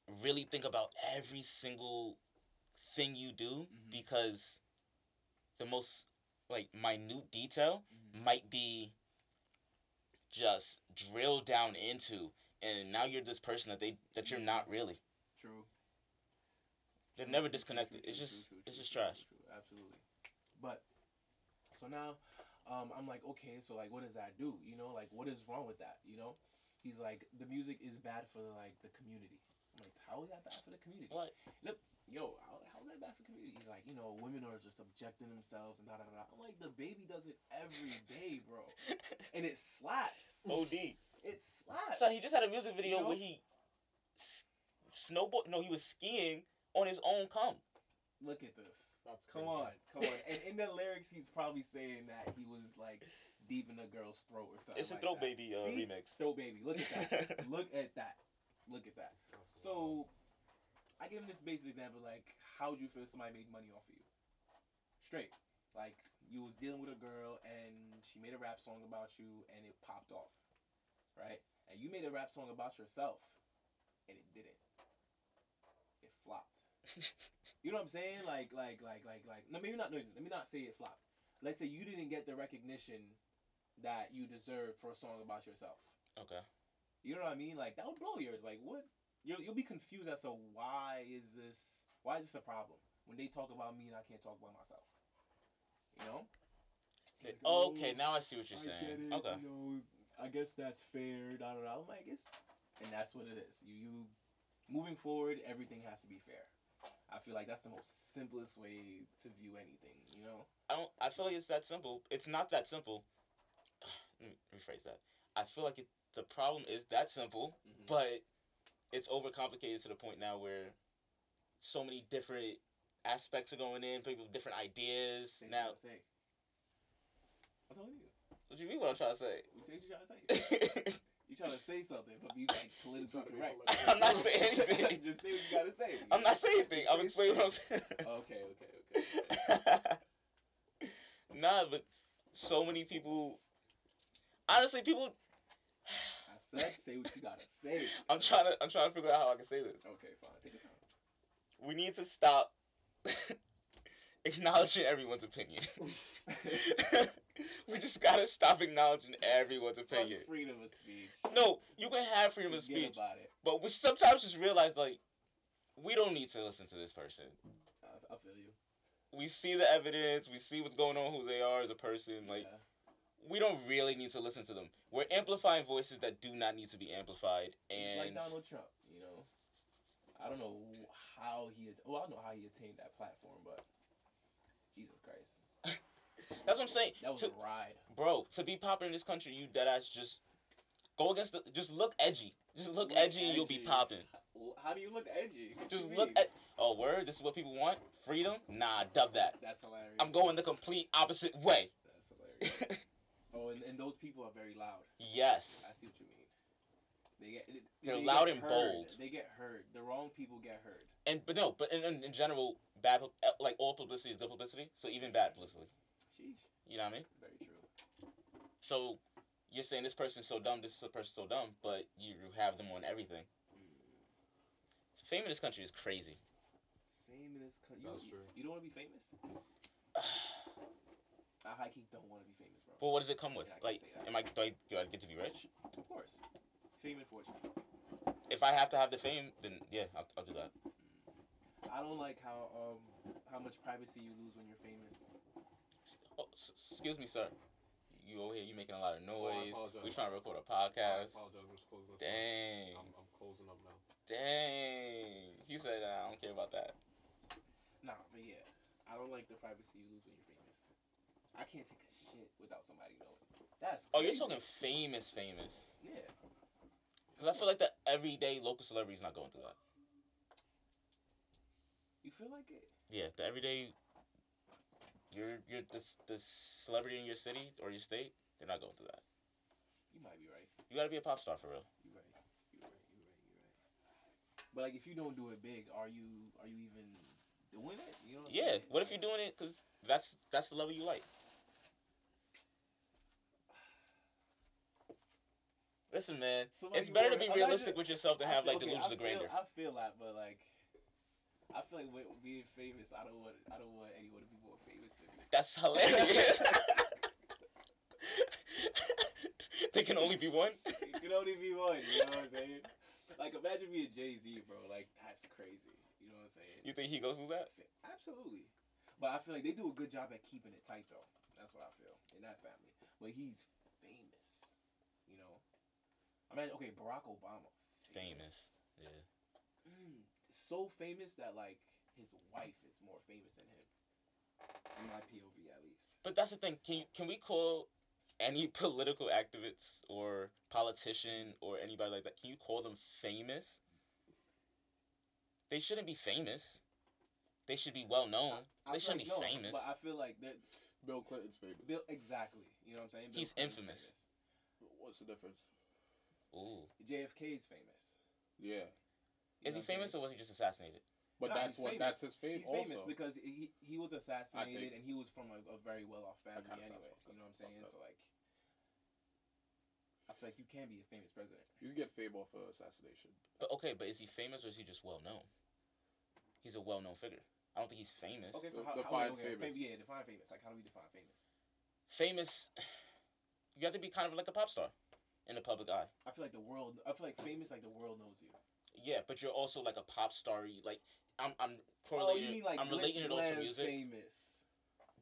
really think about every single thing you do Mhm. because the most like minute detail Mhm. might be just drilled down into and now you're this person that they that you're not really True. they're never disconnected it's just it's just trash Absolutely. But so now, um, I'm like, okay, so like, what does that do? You know, like, what is wrong with that? You know, he's like, the music is bad for like the community. I'm like, how is that bad for the community? what Yo, how, how's that bad for the community? He's like, you know, women are just subjecting themselves and da da da. da. I'm like, the baby does it every day, bro, [laughs] and it slaps. od It slaps. so he just had a music video You know? where he s- snowboard no he was skiing on his own cum Look at this. That's Come crazy. on, come on. And in the lyrics, he's probably saying that he was like deep in a girl's throat or something. it's a like throw that. baby uh, See? remix Throw baby. Look at that. [laughs] Look at that. Look at that. That's So. I give him this basic example. Like, how would you feel if somebody made money off of you? Straight. Like, you was dealing with a girl and she made a rap song about you and it popped off, right? And you made a rap song about yourself and it didn't. It flopped. [laughs] you know what I'm saying? Like, like, like, like, like. No, maybe not. No, let me not say it flopped. Let's say you didn't get the recognition that you deserved for a song about yourself. okay You know what I mean? Like that would blow yours. Like what? You'll you'll be confused as to why is this why is this a problem when they talk about me and I can't talk about myself. You know? Like, oh, oh, okay oh, now i see what you're I saying it, okay You know, I guess that's fair. Da, da, da. I'm like, it's, and that's what it is. You you moving forward, everything has to be fair. I feel like that's the most simplest way to view anything. You know? I don't. I feel like it's that simple. It's not that simple. [sighs] Let me rephrase that. I feel like it, the problem is that simple, Mhm. but it's overcomplicated to the point now where so many different aspects are going in. People with different ideas. Say what Now, you say. I'm telling you. what do you mean? What I'm trying to say? What you trying to say? [laughs] You trying to say something, but be like politically correct. [laughs] I'm not saying anything. Just say what you gotta say. I'm not saying anything. I'm explaining what I'm saying. [laughs] Okay, okay, okay. nah, but so many people. Honestly, people. I said say what you gotta say. [sighs] I'm trying to. I'm trying to figure out how I can say this. Okay, fine. We need to stop [laughs] acknowledging everyone's opinion. [laughs] we just gotta stop acknowledging everyone's Fuck opinion. freedom of speech. No, you can have freedom of speech, about it. but we sometimes just realize like we don't need to listen to this person. I, I feel you. We see the evidence, we see what's going on, who they are as a person. Like Yeah. we don't really need to listen to them. We're amplifying voices that do not need to be amplified, And like Donald Trump, you know. I don't know how he. Well, I know how he attained that platform, but that's what I'm saying. that was To- a ride. bro, to be popular in this country, you deadass just go against the. Just look edgy. Just look, Look edgy, and you'll be popping. How do you look edgy? What Just look at. Oh, word. This is what people want. Freedom. Nah, dub that. That's hilarious. I'm going the complete opposite way. That's hilarious. [laughs] oh, and, and those people are very loud. yes. I see what you mean. They get they, They're they loud get and heard. bold. They get heard. The wrong people get heard. And but no, but in, in, in general, bad like all publicity is good publicity. So even bad publicity. Sheesh. You know what I mean? Very true. So you're saying this person's so dumb, this person's so dumb, but you have them on everything. Fame in this country is crazy. Famous. co- You, That's you, true. You don't want to be famous. [sighs] I high key don't want to be famous, bro. But what does it come with? Yeah, I Like, am I do I, do I get to be rich? Of course. Fame and fortune. If I have to have the fame, then yeah, I'll, I'll do that. I don't like how um how much privacy you lose when you're famous. Oh, s- excuse me, sir. You over here, you making a lot of Oh, noise. apologize. we trying to record a podcast. apologize. We're closing. Dang. I'm, I'm closing up now. Dang. He said, "Nah, I don't care about that. Nah, but yeah, I don't like the privacy you lose when you're famous. I can't take a shit without somebody knowing. That's Oh, you're talking famous, famous. yeah. Because I feel like the everyday local celebrity's not going through that. You feel like it? Yeah, the everyday you're you're the the celebrity in your city or your state. They're not going through that. You might be right. You gotta be a pop star for real. You're right. You're right. You're right. You're right. But like, if you don't do it big, are you are you even doing it? You know? What Yeah. saying? What if you're doing it because that's that's the level you like? Listen, man. So, like, it's better to be realistic with yourself than have feel- like okay, delusions of grandeur. I feel that, but like, I feel like with being famous, I don't want I don't want anyone to be more famous than me. That's [laughs] hilarious. they can only be one. It can only be one. You know what I'm saying? Like, imagine being Jay Z, bro. Like, that's crazy. You know what I'm saying? You think he goes through that? Absolutely. But I feel like they do a good job at keeping it tight, though. That's what I feel in that family. But he's famous. You know. I mean, okay, Barack Obama. Famous. Yeah. Mm, so famous that like his wife is more famous than him. In my POV, at least. But that's the thing. Can you, can we call any [laughs] political activist or politician or anybody like that? Can you call them famous? They shouldn't be famous. They should be well known. I They shouldn't like- be no, famous. But I feel like that. Bill Clinton's famous. Bill, exactly. You know what I'm saying? Bill He's Clinton's infamous. What's the difference? Ooh. JFK is famous. Yeah, You Is he famous saying? or was he just assassinated? But Nah, that's what famous. that's his fame. He's famous because he he was assassinated think- and he was from a, a very well off family, anyways. You know what I'm saying? So like, I feel like you can be a famous president. you can get fame off of assassination. But okay, but is he famous or is he just well known? He's a well known figure. I don't think he's famous. Okay, so De- how, define how okay, famous. fam- yeah, define famous. Like, how do we define famous? Famous [sighs] you have to be kind of like a pop star in the public eye. I feel like the world. I feel like famous, like the world knows you. Yeah, but you're also like a pop star. Like I'm, I'm Oh, you mean like I'm glitz relating it to glam music. famous?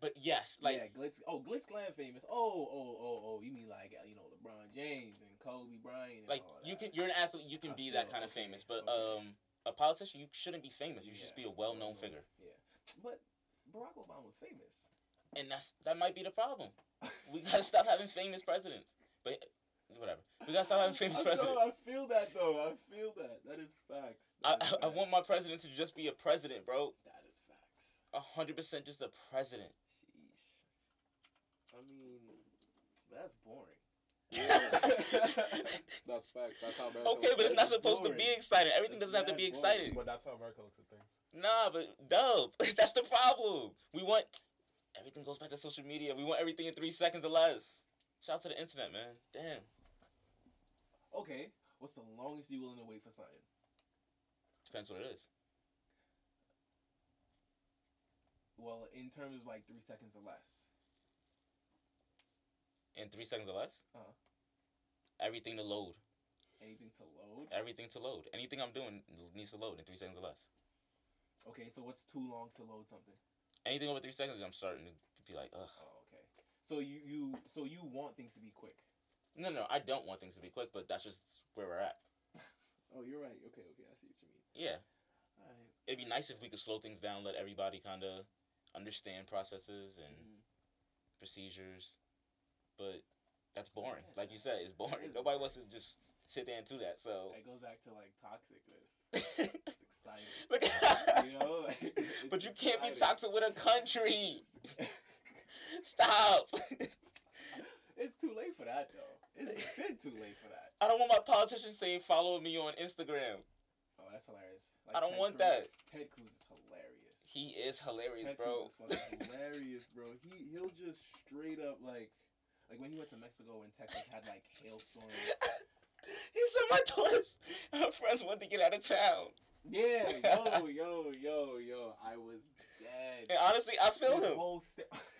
But yes, like yeah, glitz. Oh, glitz glam famous. Oh, oh, oh, oh. You mean like you know LeBron James and Kobe Bryant? And like you can, you're an athlete. You can I be that kind of famous. But okay. um, a politician, you shouldn't be famous. You should just be a well known well-known. figure. Yeah, but Barack Obama was famous. And that's that might be the problem. We gotta stop having famous presidents. But whatever. We gotta stop having [laughs] famous I, presidents. know, I feel that though. I feel that. That is facts. I, I, I want my president to just be a president, bro. That is facts. A hundred percent just a president. Sheesh. I mean, that's boring. [laughs] [laughs] That's facts. That's how America. Okay, but it's not That's supposed to be exciting. Everything That's doesn't have to be boring. exciting. But that's how America looks at things. Nah, but dub. [laughs] That's the problem. We want everything goes back to social media. We want everything in three seconds or less. Shout out to the internet, man. Damn. okay, what's the longest you willing to wait for something? Depends what it is. Well, in terms of like three seconds or less. In three seconds or less. Uh-huh. Everything to load. Anything to load? Everything to load. Anything I'm doing needs to load in three seconds or less. Okay, so what's too long to load something? Anything over three seconds, I'm starting to be like, ugh. Oh, okay. So you you so you want things to be quick. No, no, I don't want things to be quick, but that's just where we're at. [laughs] Oh, you're right. Okay, okay, I see what you mean. Yeah, right. it'd be nice if we could slow things down, let everybody kind of understand processes and Mhm. procedures, but that's boring. Yeah. Like you said, it's boring. It Nobody boring. wants to just sit there and do that. So, It goes back to like toxicness. [laughs] It's exciting. look, You [laughs] know, like, but you can't be toxic with a country. [laughs] Stop. it's too late for that though. It's been too late for that. I don't want my politicians saying follow me on Instagram. That's hilarious. I don't Ted want Cruz- that. Ted Cruz is hilarious. He is hilarious, Ted bro. Cruz is fucking [laughs] hilarious, bro. He he'll just straight up like like when he went to Mexico and Texas had like hailstorms. [laughs] He said my daughters, her friends want to get out of town. Yeah, [laughs] yo, yo, yo, yo. I was dead. And honestly, I feel His him. whole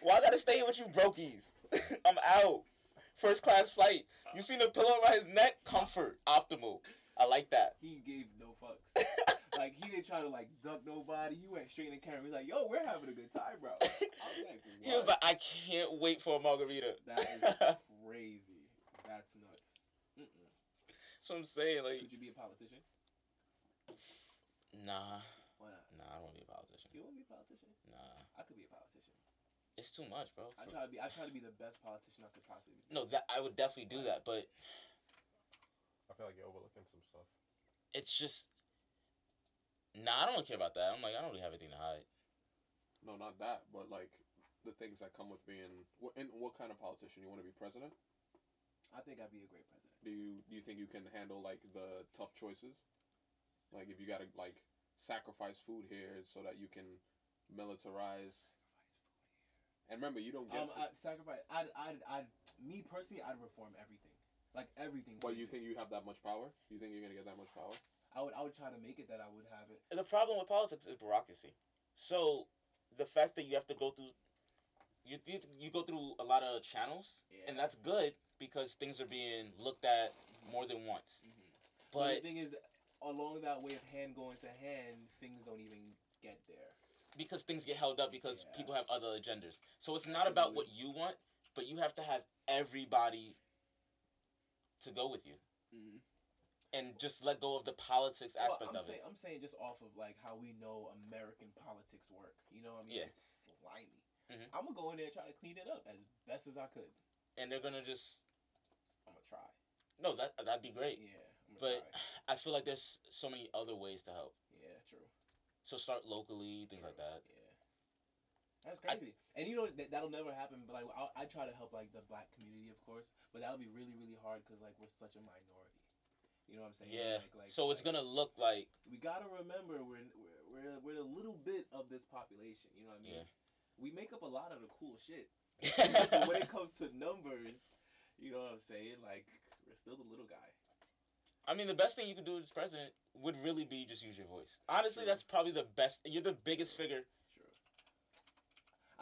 Why I gotta stay with you brokies? I'm out. First class flight. You seen the pillow around his neck? Comfort. Optimal. I like that. he gave fucks. like he didn't try to like duck nobody. He went straight in the camera. He's like, "Yo, we're having a good time, bro." I was like, He was like, I can't wait for a margarita. "That is [laughs] crazy. That's nuts." Mm-mm. so I'm saying, like, Could you be a politician? nah, Why not? nah, I don't want to be a politician. You want to be a politician? Nah, I could be a politician. it's too much, bro. I try to be. I try to be the best politician I could possibly be. No, that I would definitely do that, but I feel like you're overlooking some stuff. It's just, nah, I don't care about that. I'm like, I don't really have anything to hide. No, not that, but like the things that come with being what and what kind of politician you want to be president? I think I'd be a great president. Do you do you think you can handle like the tough choices? Like if you gotta like sacrifice food here so that you can militarize. And remember, you don't get. Um, to, I'd sacrifice. I'd, I'd, I'd, me personally, I'd reform everything, like everything. well, you think you have that much power? You think you're gonna get that much power? I would, I would try to make it that I would have it. the problem with politics is bureaucracy. So the fact that you have to go through you you, you go through a lot of channels and that's good because things are being looked at more than once. Mm-hmm. But But the thing is, along that way of hand going to hand, things don't even get there. because things get held up because Yeah. people have other agendas. So it's not about what you want, but you have to have everybody to go with you. Mhm. And just let go of the politics Well, aspect I'm of saying, it. I'm saying just off of like how we know American politics work. You know, what I mean, Yeah. it's slimy. Mhm. I'm gonna go in there and try to clean it up as best as I could. And they're gonna just I'm gonna try. no, that that'd be great. Yeah, But try. I feel like there's so many other ways to help. Yeah, true. So start locally, things like that. Yeah. That's I- crazy. and you know that that'll never happen. But like, I'll, I try to help like the black community, of course. But that'll be really, really hard because like we're such a minority. You know what I'm saying? Yeah. Like, like, so it's like, gonna look like We gotta remember we're we're we're, we're a little bit of this population. You know what I mean? Yeah. We make up a lot of the cool shit. but [laughs] when it comes to numbers, you know what I'm saying? Like we're still the little guy. I mean, the best thing you could do as president would really be just use your voice. Honestly, that's probably the best. You're the biggest figure.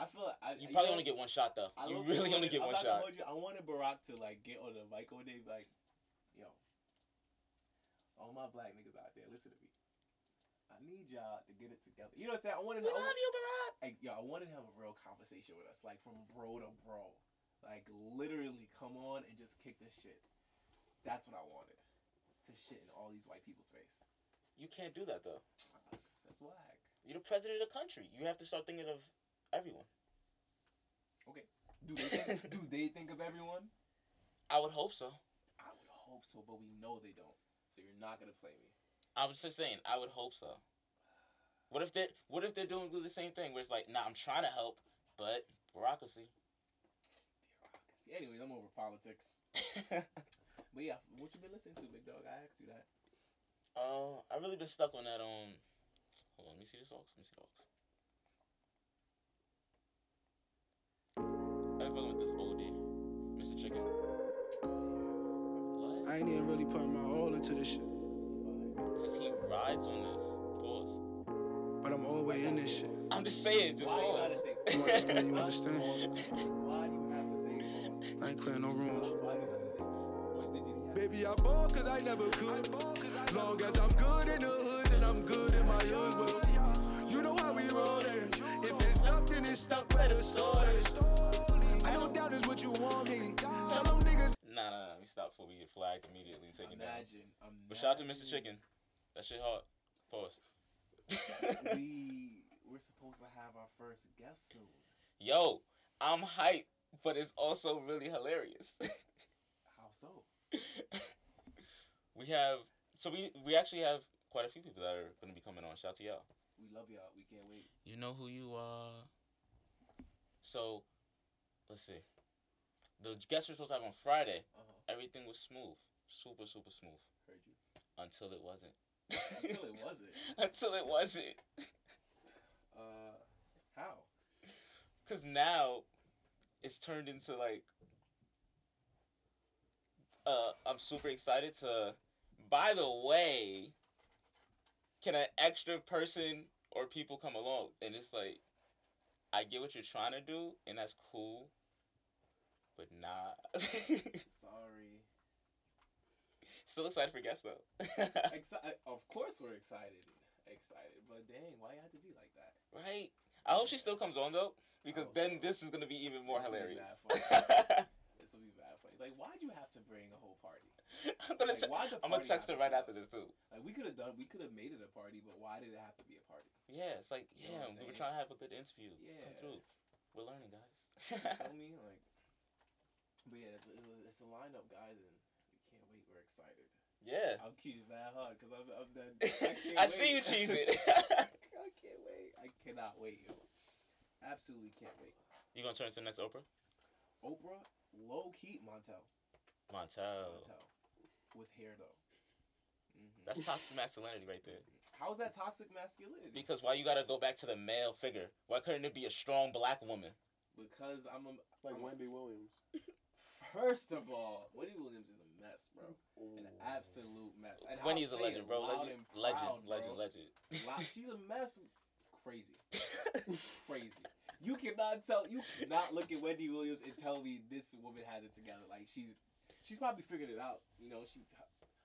I feel like I, You probably know, only get one shot though. I You really only get I'm one shot. you, I wanted Barack to like get on the mic one day, like, yo, all my black niggas out there, listen to me. I need y'all to get it together. You know what I'm saying? I wanted, We I love you, Barack. like, yo, I wanted to have a real conversation with us, like from bro to bro, like literally come on and just kick this shit. That's what I wanted. To shit in all these white people's face. You can't do that though. That's whack. You're the president of the country. You have to start thinking of everyone. Okay. Do they think, [laughs] do they think of everyone? I would hope so. I would hope so, but we know they don't. So you're not gonna play me. I was just saying, I would hope so. What if they what if they're doing the same thing where it's like, nah, I'm trying to help, but bureaucracy. Bureaucracy. Anyways, I'm over politics. [laughs] But yeah, what you been listening to, big dog? I asked you that. uh, I really been stuck on that. Um, hold on, let me see the songs. Let me see the songs. I fucking with this oldie, Mr. Chicken. What? I ain't even really putting my all into this shit. Cause he rides on this. Pause. But I'm all way in this shit. I'm just saying, just Why you gotta pause. say? You understand? You understand? Why do you have to say? pause? I ain't clearing no rooms. Why do you have to say? pause? What did he have to Baby, say? I ball cause I never could. Long as I'm good in the hood, then I'm good in my hood. Well, you know how we rollin'. If it's up, then it's stuck, better store it. I don't doubt it's what you want me. Tell them niggas. Nah, nah, nah. Let me stop before we get flagged immediately and taken down. Imagine. But shout out to Mr. Chicken. That shit hard. Pause. we [laughs] we're supposed to have our first guest soon. Yo, I'm hyped, but it's also really hilarious. [laughs] How so? we have so we we actually have quite a few people that are gonna be coming on. Shout out to y'all. We love y'all. We can't wait. You know who you are. So, let's see. The guests we're supposed to have on Friday. Uh huh. Everything was smooth, super super smooth Heard you. until it wasn't. Until it [laughs] wasn't. until it wasn't. Uh, how? Cause now, it's turned into like. Uh, I'm super excited to. By the way, can an extra person or people come along? And it's like, I get what you're trying to do, and that's cool. But nah. [laughs] Sorry. Still excited for guests though. [laughs] Exci- uh, of course we're excited. Excited, but dang, why you have to be like that? right. I hope she still comes on though, because oh, then so. this is gonna be even more This hilarious. [laughs] This will be bad for you. Like, why'd you have to bring a whole party? I'm gonna, Like, te- I'm gonna text her right after this too. Like, we could have done, we could have made it a party, but why did it have to be a party? Yeah, it's like You know yeah, we were trying to have a good interview. Yeah. Come through. We're learning, guys. You feel me? Like, but yeah, it's a, it's a, it's a lineup, guys, and we can't wait. We're excited. yeah. I'm cheesing that hard because I'm, I'm done. [laughs] I, can't I see you cheesing. [laughs] I can't wait. I cannot wait, yo. Absolutely can't wait. You gonna turn into the next Oprah? Oprah, low key, Montel. Montel. Montel. With hair though. Mhm. That's toxic masculinity right there. How is that toxic masculinity? Because why you gotta go back to the male figure? Why couldn't it be a strong black woman? Because I'm a Like I'm a- Wendy Williams. [laughs] First of all, Wendy Williams is a mess, bro. An absolute mess. And Wendy's a I'll say legend, bro. Legend, and legend, bro. legend, legend. Wow, she's a mess. Crazy. [laughs] Crazy. You cannot tell. You cannot look at Wendy Williams and tell me this woman had it together. Like she's, she's probably figured it out. You know, she,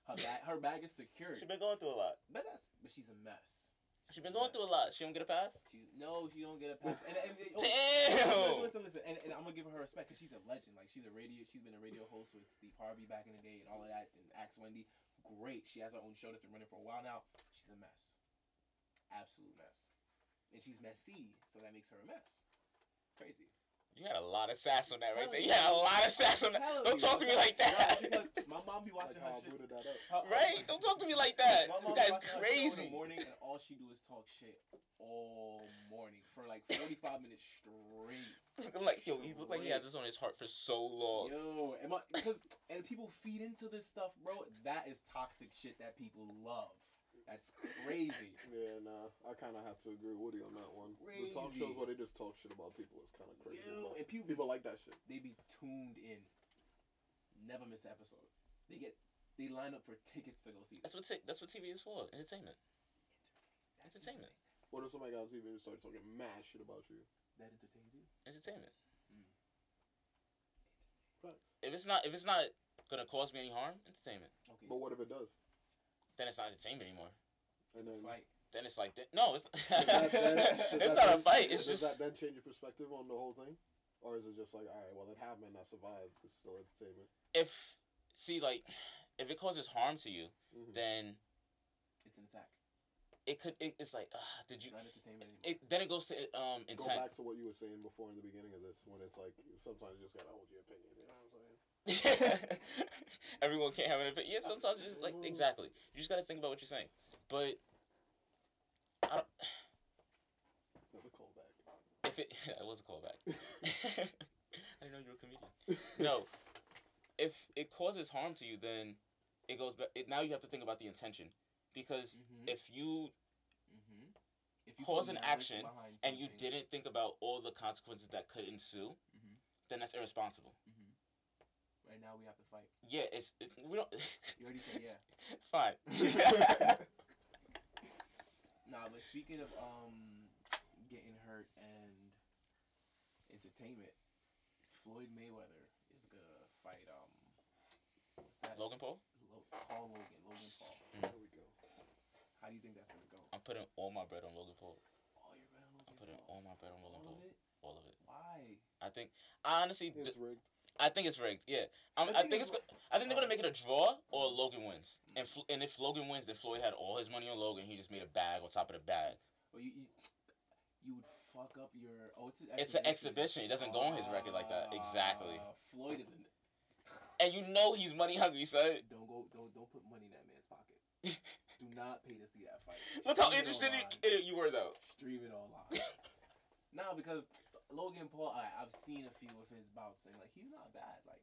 her bag, her bag is secured. She's been going through a lot. But that's, but she's a mess. She been going through a lot. She don't get a pass. She no, she don't get a pass. And, and, and- [laughs] oh, Damn. Listen, listen, listen. And, and I'm gonna give her respect because she's a legend. Like she's a radio. She's been a radio host with Steve Harvey back in the day and all of that. And Axe Wendy, great. She has her own show that's been running for a while now. She's a mess, absolute mess. And she's messy, so that makes her a mess. Crazy. You had a lot of sass on that right there. You had a lot of sass on that. Don't talk to me like that. My mom be [laughs] watching Like her shit. that up. Right? Don't talk to me like that. My This mom guy's watches her show in crazy. the morning, and all she do is talk shit all morning for like 45 minutes straight. I'm like, yo, he looked like he had this on his heart for so long. Yo, am I, because and people feed into this stuff, bro. That is toxic shit that people love. That's crazy. [laughs] Yeah, nah. I kind of have to agree with Woody on that one. Crazy. The talk shows where they just talk shit about people is kind of crazy. Yo, and people, people like that shit. they be tuned in. Never miss an episode. They get they line up for tickets to go see. That's what t- that's what TV is for. Entertainment. entertainment. What if somebody got on TV and started talking mad shit about you? That entertains you. Entertainment. Mm. Facts. If it's not if it's not gonna cause me any harm, entertainment. Okay, But so what if it does? Then it's not entertainment anymore. And it's a then fight. Then it's like th- no, it's that then- [laughs] it's that not a fight. It's does just that then change your perspective on the whole thing, or is it just like, all right, well, it happened, I survived. It's still entertainment. if see like if it causes harm to you, Mhm. then It's an attack. it could it, it's like uh, did It's you not entertainment anymore. it then it goes to um intact. Go back to what you were saying before in the beginning of this, when it's like sometimes you just gotta hold your opinion. You know what I'm saying? [laughs] Everyone can't have an opinion. Yeah, sometimes you just like exactly. You just gotta think about what you're saying. But I don't, Another callback. if it [laughs] that was a callback. [laughs] I didn't know you were a comedian. No, if it causes harm to you, then it goes back. It, now you have to think about the intention, because Mhm. if you mm-hmm. If cause an action and you didn't think about all the consequences that could ensue, Mhm. then that's irresponsible. Right now we have to fight. Yeah, it's it, we don't. You already said yeah. [laughs] Fine. [laughs] Nah, but speaking of um getting hurt and entertainment, Floyd Mayweather is gonna fight um what's that? Logan Paul, Lo- Paul Logan, Logan Paul. There we go. How do you think that's gonna go? I'm putting all my bread on Logan Paul. Oh, you're right on I'm putting Paul. all my bread on Logan All Paul. of it? All of it. Why? I think. I honestly, It's th- rigged. I think it's rigged. Yeah, I'm, The I think it's. go- I think they're gonna make it a draw or Logan wins. And Fl- and if Logan wins, then Floyd had all his money on Logan. He just made a bag on top of the bag. Well, you, you you would fuck up your oh it's an It's an exhibition. It doesn't go on his record like that. Exactly. Ah, Floyd isn't. [laughs] And you know he's money hungry, son. Don't go. Don't don't put money in that man's pocket. [laughs] Do not pay to see that fight. Look how Stream it interested it you were though. Stream it online. [laughs] now because Logan Paul, I, I've seen a few of his bouts and like he's not bad. Like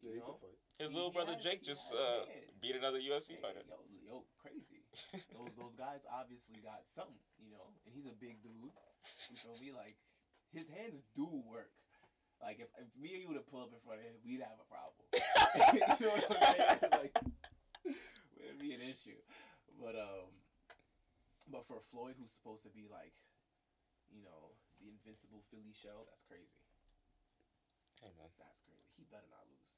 you he know, fight. His He little brother has- Jake just uh, beat another UFC Hey, fighter. Yo, yo, crazy. those those guys obviously got something, you know, and he's a big dude. You feel me? Like his hands do work. Like if, if me and you would have pulled up in front of him, we'd have a problem. [laughs] you know what I'm saying? Like would be an issue. But um, but for Floyd, who's supposed to be like, you know, the invincible Philly shell, that's crazy. Hey man, That's crazy. He better not lose.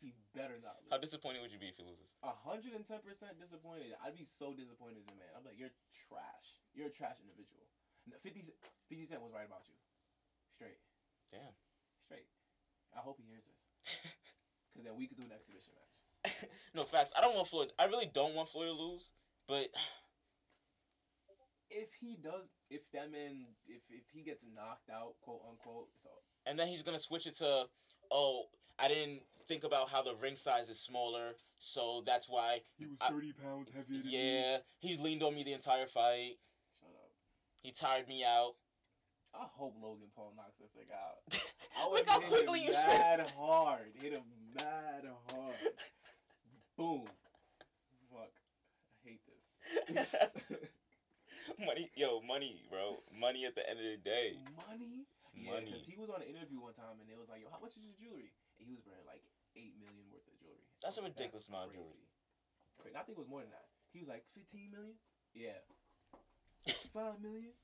He better not lose. how disappointed would you be if he loses? A hundred and ten percent disappointed. I'd be so disappointed in the man. I'm like, you're trash. You're a trash individual. No, 50, 50 Cent was right about you. Straight. Damn. Straight. I hope he hears this. [laughs] Because then we could do an exhibition match. no facts. I don't want Floyd. I really don't want Floyd to lose, but If he does, if that man, if, if he gets knocked out, quote unquote, so and then he's gonna switch it to, oh, I didn't think about how the ring size is smaller, so that's why. he was I- 30 pounds heavier than me. Yeah, he leaned on me the entire fight. Shut up. He tired me out. I hope Logan Paul knocks this thing out. [laughs] I Look would how hit quickly him you mad shift. hard. Hit him mad hard. [laughs] Boom. Fuck. I hate this. [laughs] [laughs] money, yo, money, bro. Money at the end of the day. Money? Yeah, Money. because he was on an interview one time and it was like, yo, how much is your jewelry? And he was wearing like eight million worth of jewelry. That's a ridiculous amount of jewelry. crazy. I think it was more than that. He was like fifteen million. Yeah. [laughs] Five million.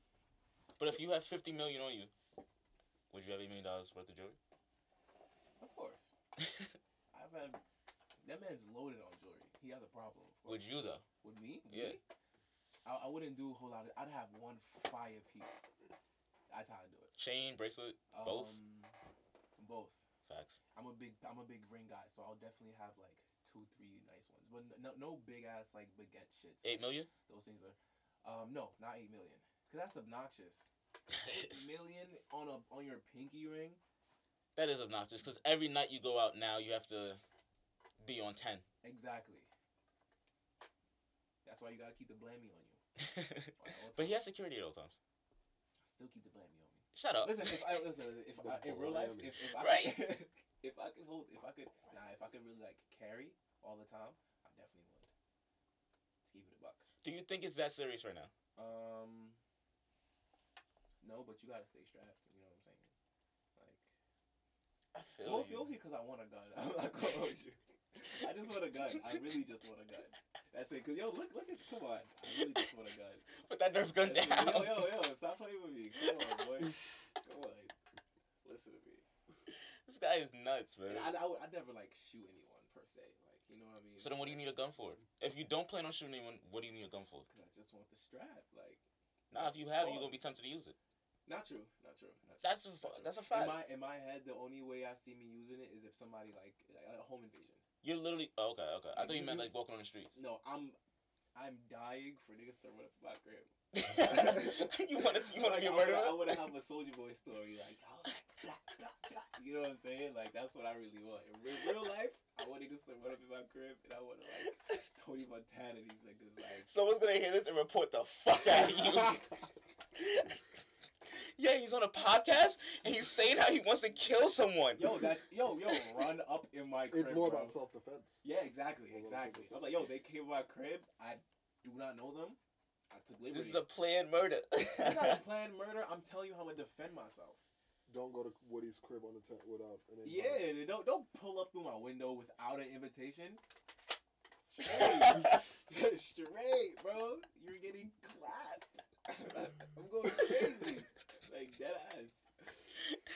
But if you have fifty million on you, would you have eight million dollars worth of jewelry? Of course. [laughs] I've had that man's loaded on jewelry. He has a problem. would you though? With me? Yeah. Me? I, I wouldn't do a whole lot of. I'd have one fire piece. That's how I do it. Chain, bracelet, both. Um, both. Facts. I'm a big I'm a big ring guy, so I'll definitely have like two, three nice ones. But no no big ass like baguette shits. Eight million. Those things are um no, not eight million. Cause that's obnoxious. [laughs] Eight million on a on your pinky ring? that is obnoxious because every night you go out now, you have to be on ten. Exactly. That's why you gotta keep the blammy on you. But he has security at all times. I still keep the blammy on me. Shut up. Listen, if I listen, if [laughs] I, in real life, if, if I Right. could, [laughs] if I could hold, if I could, nah, if I could really like carry all the time, I definitely would. To keep it a buck. Do you think it's that serious right now? Um, no, but you gotta stay strapped. You know what I'm saying? Like, I feel mostly, mostly because I want a gun. [laughs] I'm not gonna hold you. I just want a gun. I really just want a gun. That's it. Cause yo, look, look at, come on. I really just want a gun. Put that Nerf gun That's it. down. Yo, yo, yo, stop playing with me. Come on, boy. Come on. Listen to me. This guy is nuts, man. I, I, would, I'd never like shoot anyone per se. Like, you know what I mean? So then, what do you need a gun for? If you don't plan on shooting anyone, what do you need a gun for? Cause I just want the strap. Like, Nah, if you have it, you're gonna be tempted to use it. not true. Not true. Not true. That's a Not true. that's a In my in my head, the only way I see me using it is if somebody like, like a home invasion. You're literally oh, okay. Okay, I Like, thought you you- meant like walking on the streets. No, I'm I'm dying for niggas to run up my crib. [laughs] [laughs] you want to you want to be a I want to have a Soldier Boy story, like oh, blah, blah, blah. you know what I'm saying? Like that's what I really want. In real, real life, I want niggas to run up in my crib, and I want to like Tony Montana these niggas like. This like Someone's gonna hear this and report the fuck out of you. [laughs] yeah, he's on a podcast and he's saying how he wants to kill someone. Yo, that's yo, yo, run up in my crib. It's more bro. about self defense. Yeah, exactly, exactly. I'm like, yo, they came to my crib. I do not know them. I took liberty. this is a planned murder. It's [laughs] not a planned murder. I'm telling you how I'm gonna defend myself. Don't go to Woody's crib on the tent without an invite. Yeah, don't don't pull up through my window without an invitation. [laughs] Straight, [laughs] straight, bro. You're getting clapped. I'm going crazy, like dead ass.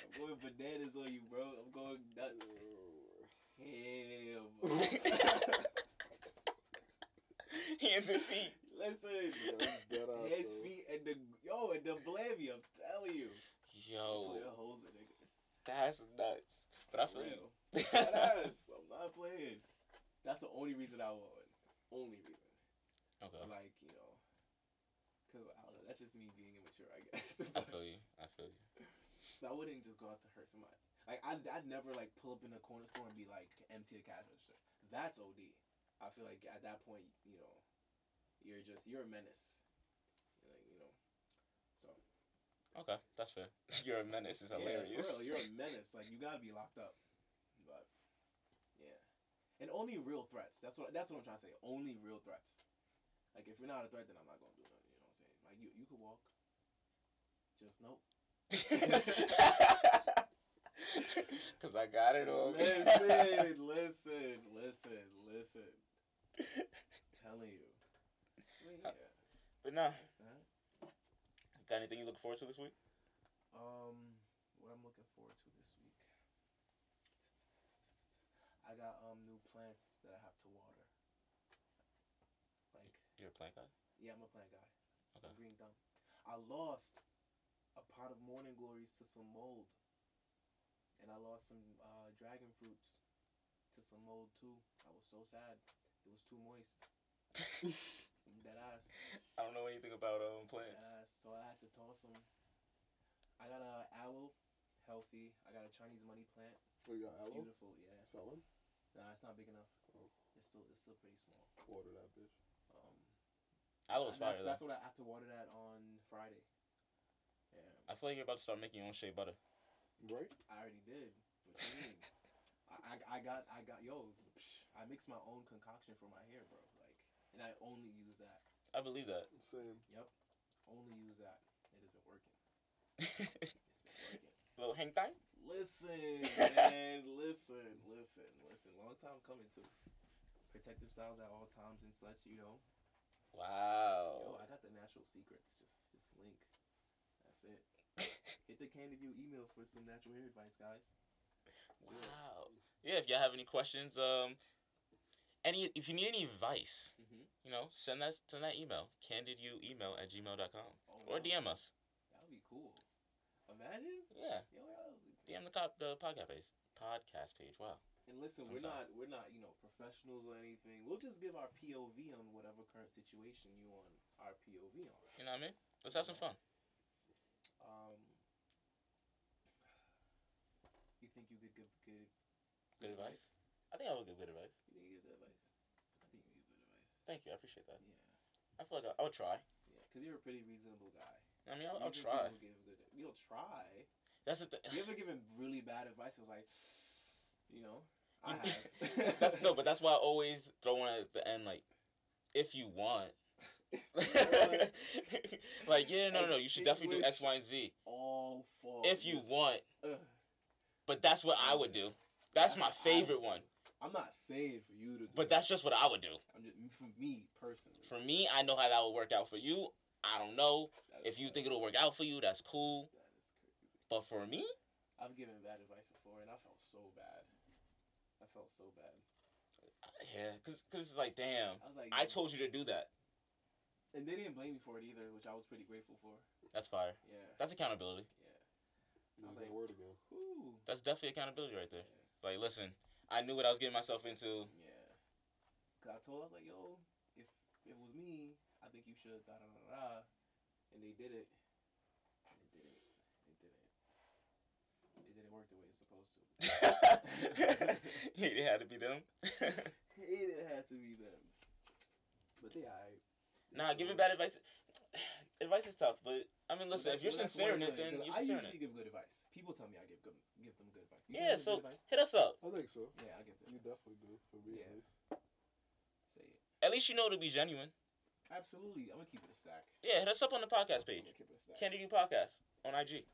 I'm going bananas on you, bro. I'm going nuts. Hell. [laughs] Hands and feet. Listen, Yeah, he's dead ass, feet and the yo and the blammy. I'm telling you, Yo, Put holes in niggas. that's nuts. But I feel Real. you. Dead [laughs] ass. I'm not playing. That's the only reason I would. Only reason. okay, Like, you know. Because, I don't know. That's just me being I guess. [laughs] I feel you. I feel you. I wouldn't just go out to hurt somebody. Like, I'd, I'd never, like, pull up in a corner store and be like, empty the cash register. That's OD. I feel like at that point, you know, you're just, you're a menace. Like, you know. So. Okay, that's fair. [laughs] You're a menace. It's hilarious. Yeah, for real, you're a [laughs] menace. Like you gotta be locked up. But yeah, and only real threats. That's what that's what I'm trying to say. Only real threats. Like if you're not a threat, then I'm not gonna do nothing. You know what I'm saying? Like you, you could walk. Just nope. [laughs] Cause I got it all. listen, [laughs] listen, listen, listen. Telling you. But yeah, but nah, got anything you look forward to this week? Um, what I'm looking forward to this week. I got um new plants that I have to water. Like, You're a plant guy. yeah, I'm a plant guy. Okay. I'm green thumb. I lost a pot of morning glories to some mold, and I lost some uh, dragon fruits to some mold too. I was so sad. It was too moist. [laughs] That ass. I don't know anything about um plants. Yes, so I had to toss them. I got a aloe, healthy. I got a Chinese money plant, Oh, you got aloe? beautiful. Yeah, Selling? nah, it's not big enough. Oh. It's still it's still pretty small. Water that bitch. Um, Aloe's and that's, fire that's what I have to water that on Friday. Yeah, I feel like you're about to start making your own shea butter. Right? I already did. What you mean? I, I, I got I got yo. Psh, I mix my own concoction for my hair, bro. Like, and I only use that. I believe that. Same. Yep. Only use that. It has been working. [laughs] It's been working. Little hang time. Listen, [laughs] man. listen, listen, listen. Long time coming too. Protective styles at all times and such. You know. Wow. Yo, I got the natural secrets. Just, just link. That's. Hit the Candid You email for some natural hair advice, guys. Wow. Yeah, if y'all have any questions, um, any if you need any advice, Mhm. you know, send that send that email, candidyouemail at gmail.com. Oh, Or. DM us. That would be cool. Imagine. Yeah. Yo, yo. DM the top the podcast page. Podcast page. Wow. And listen, we're not we're not you know professionals or anything. We'll just give our POV on whatever current situation you want our POV on. You know what I mean? Let's have some fun. Um, you think you could give good Good advice? I think I would give good advice. You think you give good advice? I think you give good advice. Thank you. I appreciate that. Yeah, I feel like I, I would try. yeah, because you're a pretty reasonable guy. I mean, I'll, I'll try. Give good. You'll try. That's the thing. You ever given really bad advice? It was like, you know, I have. [laughs] that's no, but that's why I always throw one at the end like, if you want. [laughs] [laughs] like yeah, no, no, you should definitely do X, Y, and Z all for if you want. Ugh. But that's what I would do. That's my favorite one. I'm not saying for you to. Do But that's just what I would do. I'm just for me personally. For me, I know how that would work out for you. I don't know if you think it'll work out for you. That's cool. that is crazy. But for me, I've given bad advice before, and I felt so bad. I felt so bad. yeah, cause, cause it's like, damn, I was like, I told you to do that. and they didn't blame me for it either, which I was pretty grateful for. That's fire. Yeah, That's accountability. Yeah. Use like- that word again. Ooh. That's definitely accountability right there. Like, listen, I knew what I was getting myself into. Yeah. Cause I told, I was like, yo, if it was me, I think you should da da da da. And they did it. And it didn't. It didn't. It didn't work the way it's supposed to. [laughs] [laughs] it had to be them. [laughs] it had to be them. But they alright. nah, giving bad advice. Advice is tough, but I mean, listen, if you're That's- that's sincere in it, then you're I sincere in usually give good advice. People tell me I give good, give them good advice. You Yeah, so hit us up. I think so. yeah, I give good You advice. definitely do. For me, Yeah. at least. Say it. At least you know to be genuine. Absolutely, I'm gonna keep it a stack. Yeah, hit us up on the podcast I'm page. gonna keep it a stack. Candid You Podcast on IG.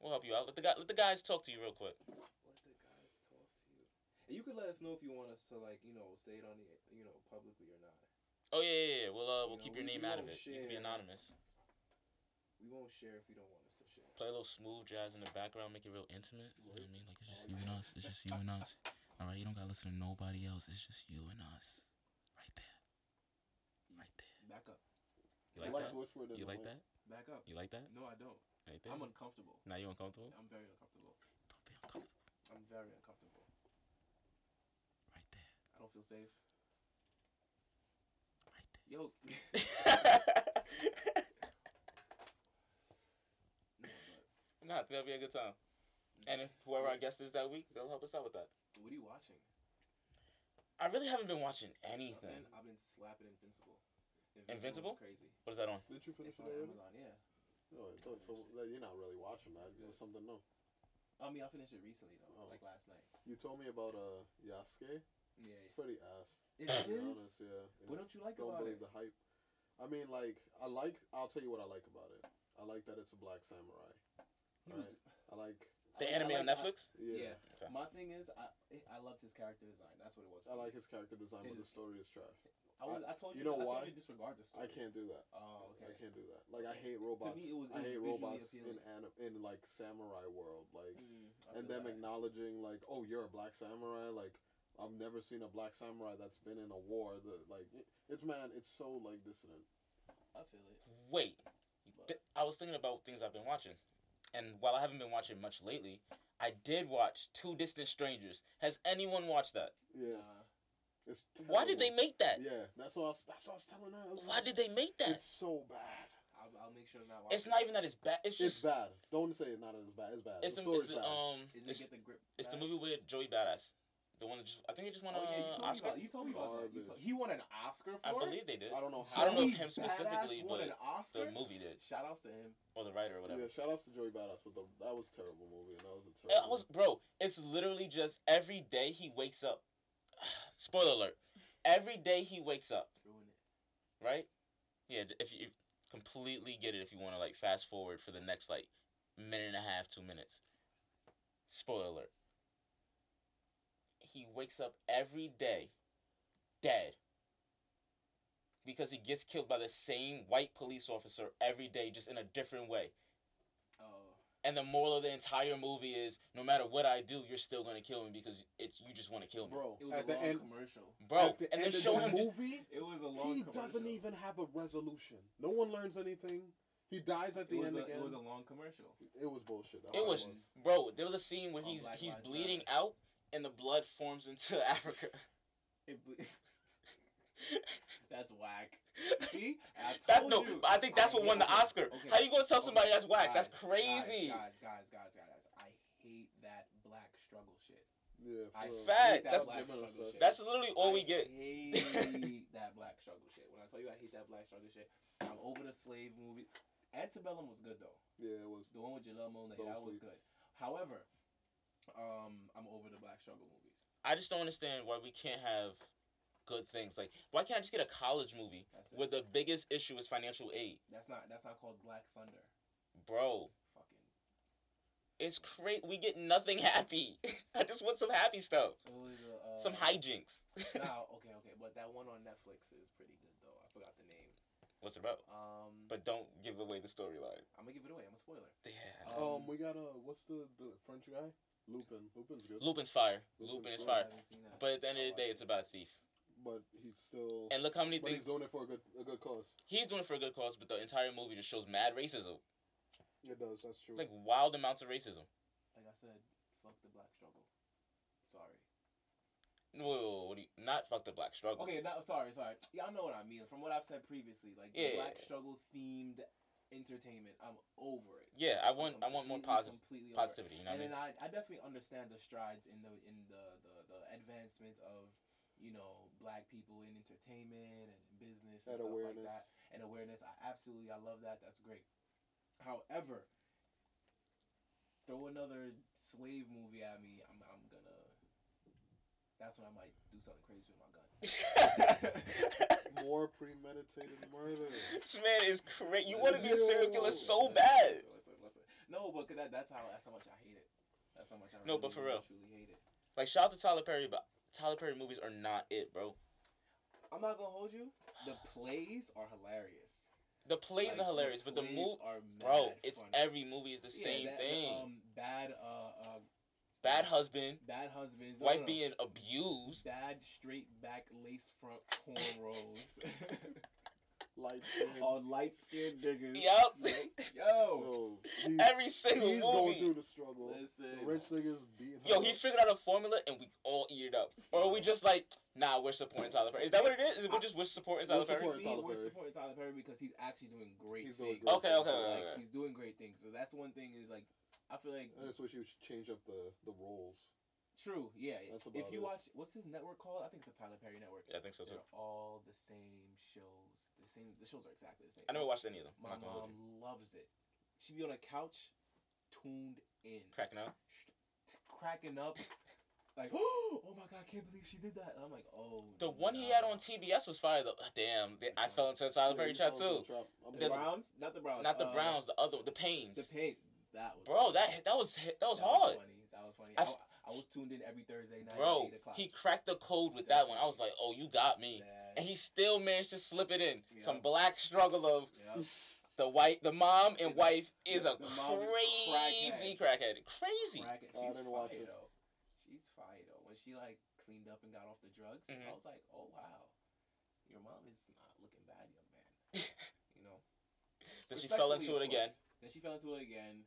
We'll help you out. Let the guy, let the guys talk to you real quick. Let the guys talk to you. And you can let us know if you want us to like, you know, say it on the, you know, publicly or not. Oh yeah, yeah, yeah. We'll uh, we'll You keep know, your name out of it. You can be anonymous. We won't share if you don't want us to share. Play a little smooth jazz in the background, make it real intimate. You know what I mean? Like it's just you and us. It's just you and us. All right, you don't gotta listen to nobody else. It's just you and us, right there, right there. Back up. You like that? You like that? Back up. You like that? No, I don't. Right there. I'm uncomfortable. now you uncomfortable? I'm very uncomfortable. Don't be uncomfortable. I'm very uncomfortable. Right there. I don't feel safe. Right there. Yo. no, nah, I think that'll be a good time. And whoever our guest is that week, they'll help us out with that. what are you watching? I really haven't been watching anything. Nothing? I've been slapping Invincible. Invincible? is crazy. What is that on? Did you finish It's it on already? Amazon, yeah. No, I thought so. like, You're not really watching that. It's Give good. us something new. I mean, I finished it recently though, Oh. like last night. You told me about uh Yasuke. Yeah. It's pretty ass. It To be is. honest, yeah. What don't you like Don't about believe it? the hype. I mean, like, I like. I'll tell you what I like about it. I like that it's a black samurai. He Right. was. I like. The I- I anime on like- Netflix? Yeah. Yeah. Okay. My thing is, I I loved his character design. That's what it was. I for like his character design, It but the story is trash. I, was, I told you. you know why? you disregard the story. I can't do that. Oh, okay. I can't do that. Like I hate robots. To me, it was- it I hate visually robots in appealing. anim- in like samurai world. Like Mm, and them that. acknowledging like, oh, you're a black samurai. Like I've never seen a black samurai that's been in a war. That like it- it's man, it's so like dissonant. I feel it. Wait. Th- I was thinking about things I've been watching. And while I haven't been watching much lately, I did watch Two Distant Strangers. Has anyone watched that? Yeah, Nah. it's. Why did they make that? Yeah, that's what I was, that's what I was telling her. Was Why like, did they make that? It's so bad. I'll, I'll make sure to not. It's not even that it's bad. It's just It's bad. Don't say it's not as bad. It's bad. it's the the, story's it's the bad. um Is it's, get the grip? it's the movie with Joey Badass. The one that just I think he just won Oh, yeah, you an told, Oscar. about, you told me about that. You told- he won an Oscar for I it. believe they did. I don't know How. I don't know if him specifically, won but an Oscar. the movie did, Shout outs to him. or the writer, or whatever. Yeah, shout outs to Joey Badass, but the, that was a terrible movie, and that was a It terrible. was, bro. It's literally just every day he wakes up. [sighs] Spoiler alert. Every day he wakes up, Ruined it. right? Yeah, if you completely get it, if you want to like fast forward for the next like minute and a half, two minutes. Spoiler alert. He wakes up every day, dead. Because he gets killed by the same white police officer every day, just in a different way. Oh, And the moral of the entire movie is, no matter what I do, you're still gonna kill me because it's you just want to kill me, bro. it was At a the long end, commercial. bro. at the And end they of show the him just movie, It was a long. Commercial He commercial. doesn't even have a resolution. No one learns anything. He dies at the end a, again. it was a long commercial. It was bullshit. That's It all was, bro. There was a scene where On he's he's bleeding Matter. out, and the blood forms into [laughs] Africa. It ble- [laughs] that's whack. See, I That told no, you. I think that's what won the okay, Oscar. okay, How you gonna tell somebody okay, that's whack? That's crazy. Guys, guys, guys, guys, guys. I hate that black struggle shit. Yeah, I for real. Hate that That's- black struggle shit. That's literally all we get. I hate [laughs] that black struggle shit. When I tell you I hate that black struggle shit, I'm over the slave movie. Antebellum was good though. Yeah, it was. The one with Janelle Monáe, that was sleep. good. However, um, I'm over the black struggle movies. I just don't understand why we can't have good things. Like, why can't I just get a college movie where the biggest issue is financial aid, That's not that's not called Black Thunder. bro? Fucking. It's great. We get nothing [laughs] happy. [laughs] I just want some happy stuff, It was uh, some hijinks. [laughs] Nah, okay, okay, but that one on Netflix is pretty good though. I forgot the name. What's it about? Um, But don't give away the storyline. I'm gonna give it away. I'm a spoiler. Yeah. Um, we got a what's the the French guy? Lupin. Lupin's good. Lupin's fire. Lupin's Lupin is good. fire. I haven't seen that. But at the end of the day, it's about a thief. but he's still. And look how many but things he's doing it for a good a good cause. he's doing it for a good cause, but the entire movie just shows mad racism, It does. That's true. like wild amounts of racism. like I said, fuck the black struggle. Sorry. Whoa, whoa, whoa, what do you not fuck the black struggle? Okay, no, sorry, sorry. Y'all know what I mean. From what I've said previously, like the Yeah. black struggle themed entertainment, I'm over it. Yeah, I want I want more Completely, positive completely positivity. You know and what I mean? then I, I definitely understand the strides in the in the, the, the advancement of you know black people in entertainment and business and, And stuff awareness. like that and awareness. I absolutely I love that. That's great. However, throw another slave movie at me, I'm I'm gonna. That's when I might do something crazy with my gun. [laughs] More premeditated murder. this man is crazy. You want to be a serial killer so bad. Listen, listen, listen. No, but that, that's how that's how much I hate it. That's how much I No, really, but for real. truly hate it. Like shout out to Tyler Perry, but Tyler Perry movies are not it, bro. I'm not gonna hold you. The plays are hilarious. The plays Like, are hilarious, but the plays move, are bro, it's funny. every movie is the Yeah, same that- thing. Um, bad, uh, uh, Bad husband, bad husbands. no, wife no, no. being abused. bad straight back lace front cornrows. [laughs] Light [laughs] skin. All light skinned niggas. Yup. Yo. [laughs] Yo, he's, Every single he's going through the struggle. Listen. The rich niggas beating. Yo, her he figured out a formula and we all eat it up. Or are we just like, nah, we're supporting Tyler Perry? Is that what it is? Is it we're just we're supporting Tyler Perry? supporting- Me, Tyler we're supporting Tyler Perry because he's actually doing great He's doing things. great Okay, things. okay, like, okay, okay. He's doing great things. So that's one thing is like, I feel like I just wish he would change up the the roles. true. Yeah. That's if you it. watch, what's his network called? I think it's the Tyler Perry network. Yeah, I think so too. They're all the same shows. The same. The shows are exactly the same. I never watched any of them. My I'm not gonna hold mom loves it. She'd be on a couch, tuned in, Cracking up. cracking up, like, [gasps] oh my god, I can't believe she did that. And I'm like, oh. The one he had on TBS was fire though. [sighs] Damn, they- I fell into a Tyler Perry Yeah, trap he fell into too. the trap. I'm The There's- glad- Browns, not the Browns. Not the uh, Browns, the other, the Paynes. The paint. That was. Bro, funny. that that was that was That hard. funny. That was funny. I I, f- I was tuned in every Thursday night. Bro, at 8 o'clock. he cracked the code with that one. I was like, oh, you got me. Yeah. And he still managed to slip it in. Yeah. Some black struggle of Yeah. the white, the mom and Is a- wife is yeah, a the mom is crazy crackhead. Crazy. Crack it. Oh, She's didn't fire watch it. though. She's fire though. When she like cleaned up and got off the drugs, Mhm. I was like, oh wow, your mom is not looking bad, young man. [laughs] you know. Then she fell into it again. Then she fell into it again,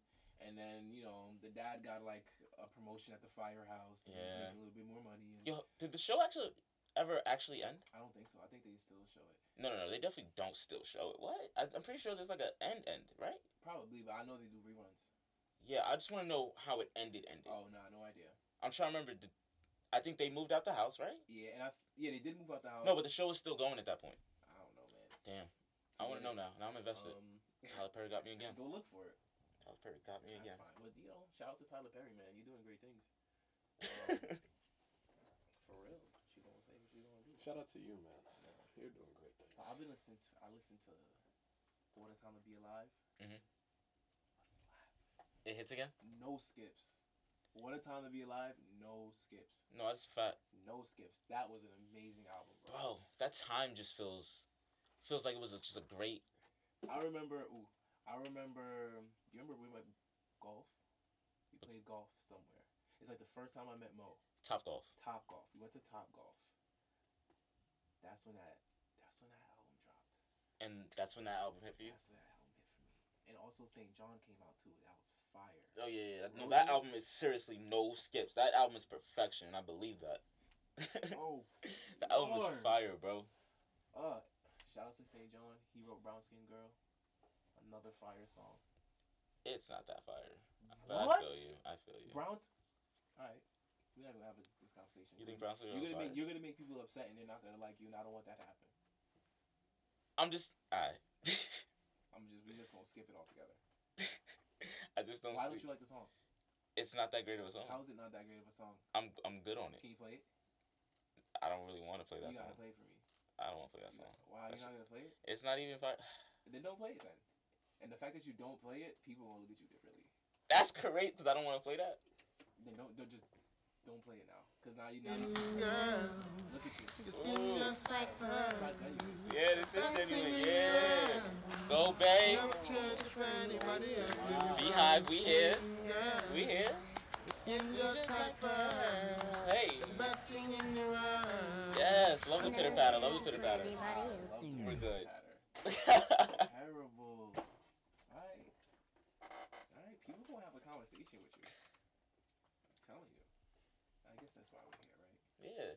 and then you know the dad got like a promotion at the firehouse. and Yeah. a little bit more money. And Yo, did the show actually ever actually end? I don't think so. I think they still show it. No, no, no. They definitely don't still show it. What? I, I'm pretty sure there's like an end end, right? Probably, but I know they do reruns. Yeah, I just want to know how it ended. Ended. Oh no, no idea. I'm trying to remember. The, I think they moved out the house, right? Yeah, and I yeah they did move out the house. No, but the show was still going at that point. I don't know, man. Damn. I want to know now. Now I'm invested. Um, Tyler Perry got me [laughs] again. go look for it. Tyler Perry got me That's again. fine. But you know, shout out to Tyler Perry, man. You're doing great things. Um, [laughs] for real. What you gonna say? What you gonna do? Shout out to you, man. You're doing great things. I've been listening to. I listened to What a Time to Be Alive. Mhm. A slap. it hits again? No skips. What a Time to Be Alive. No skips. No, that's fat. No skips. That was an amazing album, bro. Bro, that time just feels feels like it was a, just a great. I remember. Ooh, I remember. You remember we went golf? We What's- played golf somewhere. It's like the first time I met Mo. Top golf. Top Golf. We went to Top Golf. That's when that. That's when that album dropped. And that's when that album hit for you? That's when that album hit for me. And also SAINt JHN came out too. That was fire. Oh, yeah, yeah. No, that album is seriously no skips. That album is perfection, and I believe that. [laughs] Oh, the album was Lord. fire, bro. uh, shout out to SAINt JHN. He wrote Brown Skin Girl. Another fire song. It's not that fire. But What? I feel you. I feel you. Brown. All right, we're not gonna have this, this conversation. You think 'cause Brown Skin Girl You're gonna make you're gonna make people upset, and they're not gonna like you, and I don't want that to happen. I'm just. Alright. [laughs] I'm just we're just gonna skip it all together. [laughs] I just don't Why see. don't you like the song? It's not that great of a song. How is it not that great of a song? I'm I'm good on it. Can you play it? I don't really want to play that song. you gotta song. play it for me. I don't want to play that song. Why That you not gonna play it? It's not even fire. [sighs] Then don't play it then. And the fact that you don't play it, people will look at you differently. That's great because I don't want to play that. Then don't don't just don't play it now, cause now you now you see, Girl, look at you. your skin just like It's pearl. not. Yeah, this is Best thing genuine. in the Yeah. world. Go, babe. Never change it for anybody else. BeyHive, we here. We here. skin just like pearl. Hey. Best thing in the world. Yes, love the pitter patter. Love the pitter patter. Everybody else. We're good. patter. [laughs] Terrible. Alright. Alright, people gonna have a conversation with you. I'm telling you. I guess that's why we're here, right? yeah.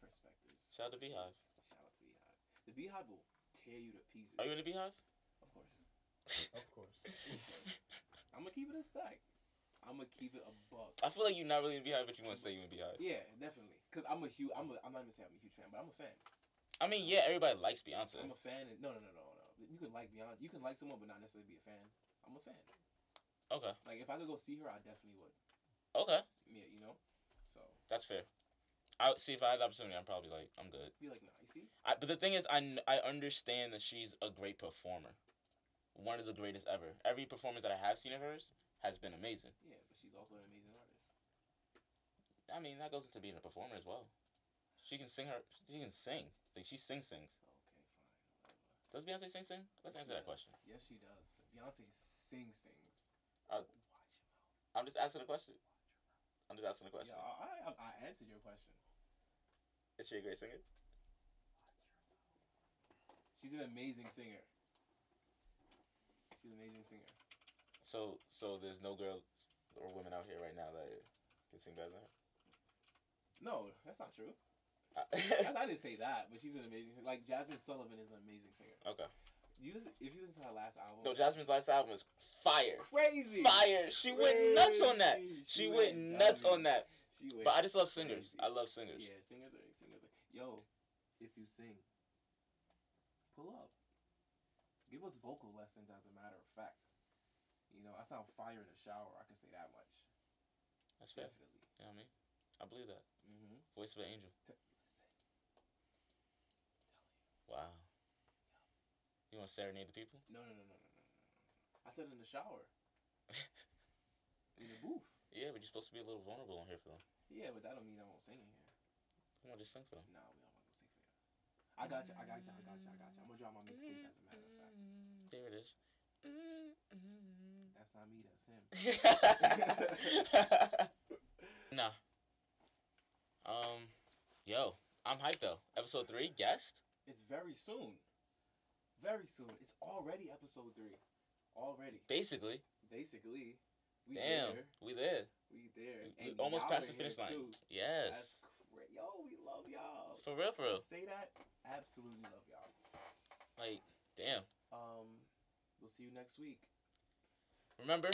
Perspectives. Shout out to BeyHives. Shout out to BeyHive. The BeyHive will tear you to pieces. Are you in the BeyHive? Of course. Of course. [laughs] I'm gonna keep it a stack. I'm gonna keep it a buck. I feel like you're not really in BeyHive, but you want to say you're in BeyHive. Yeah, definitely. Cause I'm a huge. I'm. A, I'm not even saying I'm a huge fan, but I'm a fan. I mean, yeah, everybody likes Beyonce. I'm a fan. And, no, no, no, no, no. You can like Beyonce. You can like someone, but not necessarily be a fan. I'm a fan. Okay. Like if I could go see her, I definitely would. Okay. Yeah, you know. So That's fair. I see if I had the opportunity, I'm probably like, I'm good. be like, nah. You see? I, but the thing is, I, I understand that she's a great performer, one of the greatest ever. Every performance that I have seen of hers has been amazing. Yeah, but she's also an amazing artist. I mean, that goes into being a performer as well. She can sing her. She can sing. Like, She sings sings. Okay, fine, whatever. Does Beyonce sing sing? Let's answer that question. Yes, she does. Beyonce sings sings. Uh, Watch your mouth. I'm just asking a question. I'm just asking a question. Yeah, I, I, I answered your question. Is she a great singer? She's an amazing singer. She's an amazing singer. So, so there's no girls or women out here right now that can sing better than her. No, that's not true. I, [laughs] I didn't say that, but she's an amazing singer. Like Jazmine Sullivan is an amazing singer. okay. You listen, if you listen to her last album, No, Jazmine's last album is fire. crazy, Fire. She went nuts on that. She She went went nuts on that. She went But I just love singers. crazy. I love singers. Yeah, singers are singers. Are, yo, if you sing, pull up. Give us vocal lessons. As a matter of fact, you know I sound fire in the shower. I can say that much. That's fair. Definitely. You know what I mean? I believe that. Mm-hmm. Voice of an angel. Listen. Wow. You want to serenade the people? No, no, no, no, no, no, no. I said in the shower. [laughs] in the booth. Yeah, but you're supposed to be a little vulnerable on here for them. Yeah, but that don't mean I won't sing in here. Come on, just sing for them. Nah, we don't want to go sing for you. I got you. I got you. I got you. I got you. I'm gonna drop my mixtape. As a matter of fact, There it is. that's not me. That's him. [laughs] nah. Um, yo, I'm hyped though. Episode three, guest. It's very soon. Very soon. It's already episode three. Already. Basically, Basically, we damn, there. we there. We there. We And almost past the finish line. too. Yes, That's cra- Yo, we love y'all. for real, for real. Say that. Absolutely love y'all. Like, damn. Um, we'll see you next week. Remember,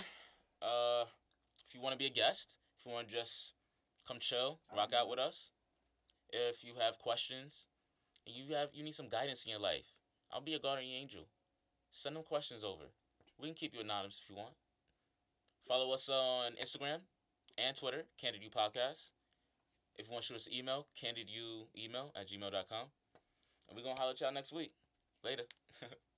uh, if you want to be a guest, if you want to just Come chill, rock out with us. If you have questions, and you have you need some guidance in your life, I'll be a guardian angel. Send them questions over. We can keep you anonymous if you want. Follow us on Instagram and Twitter, Candid You Podcast. If you want to shoot us an email, candiduemail at gmail.com. And we're going to holler at y'all next week. Later. [laughs]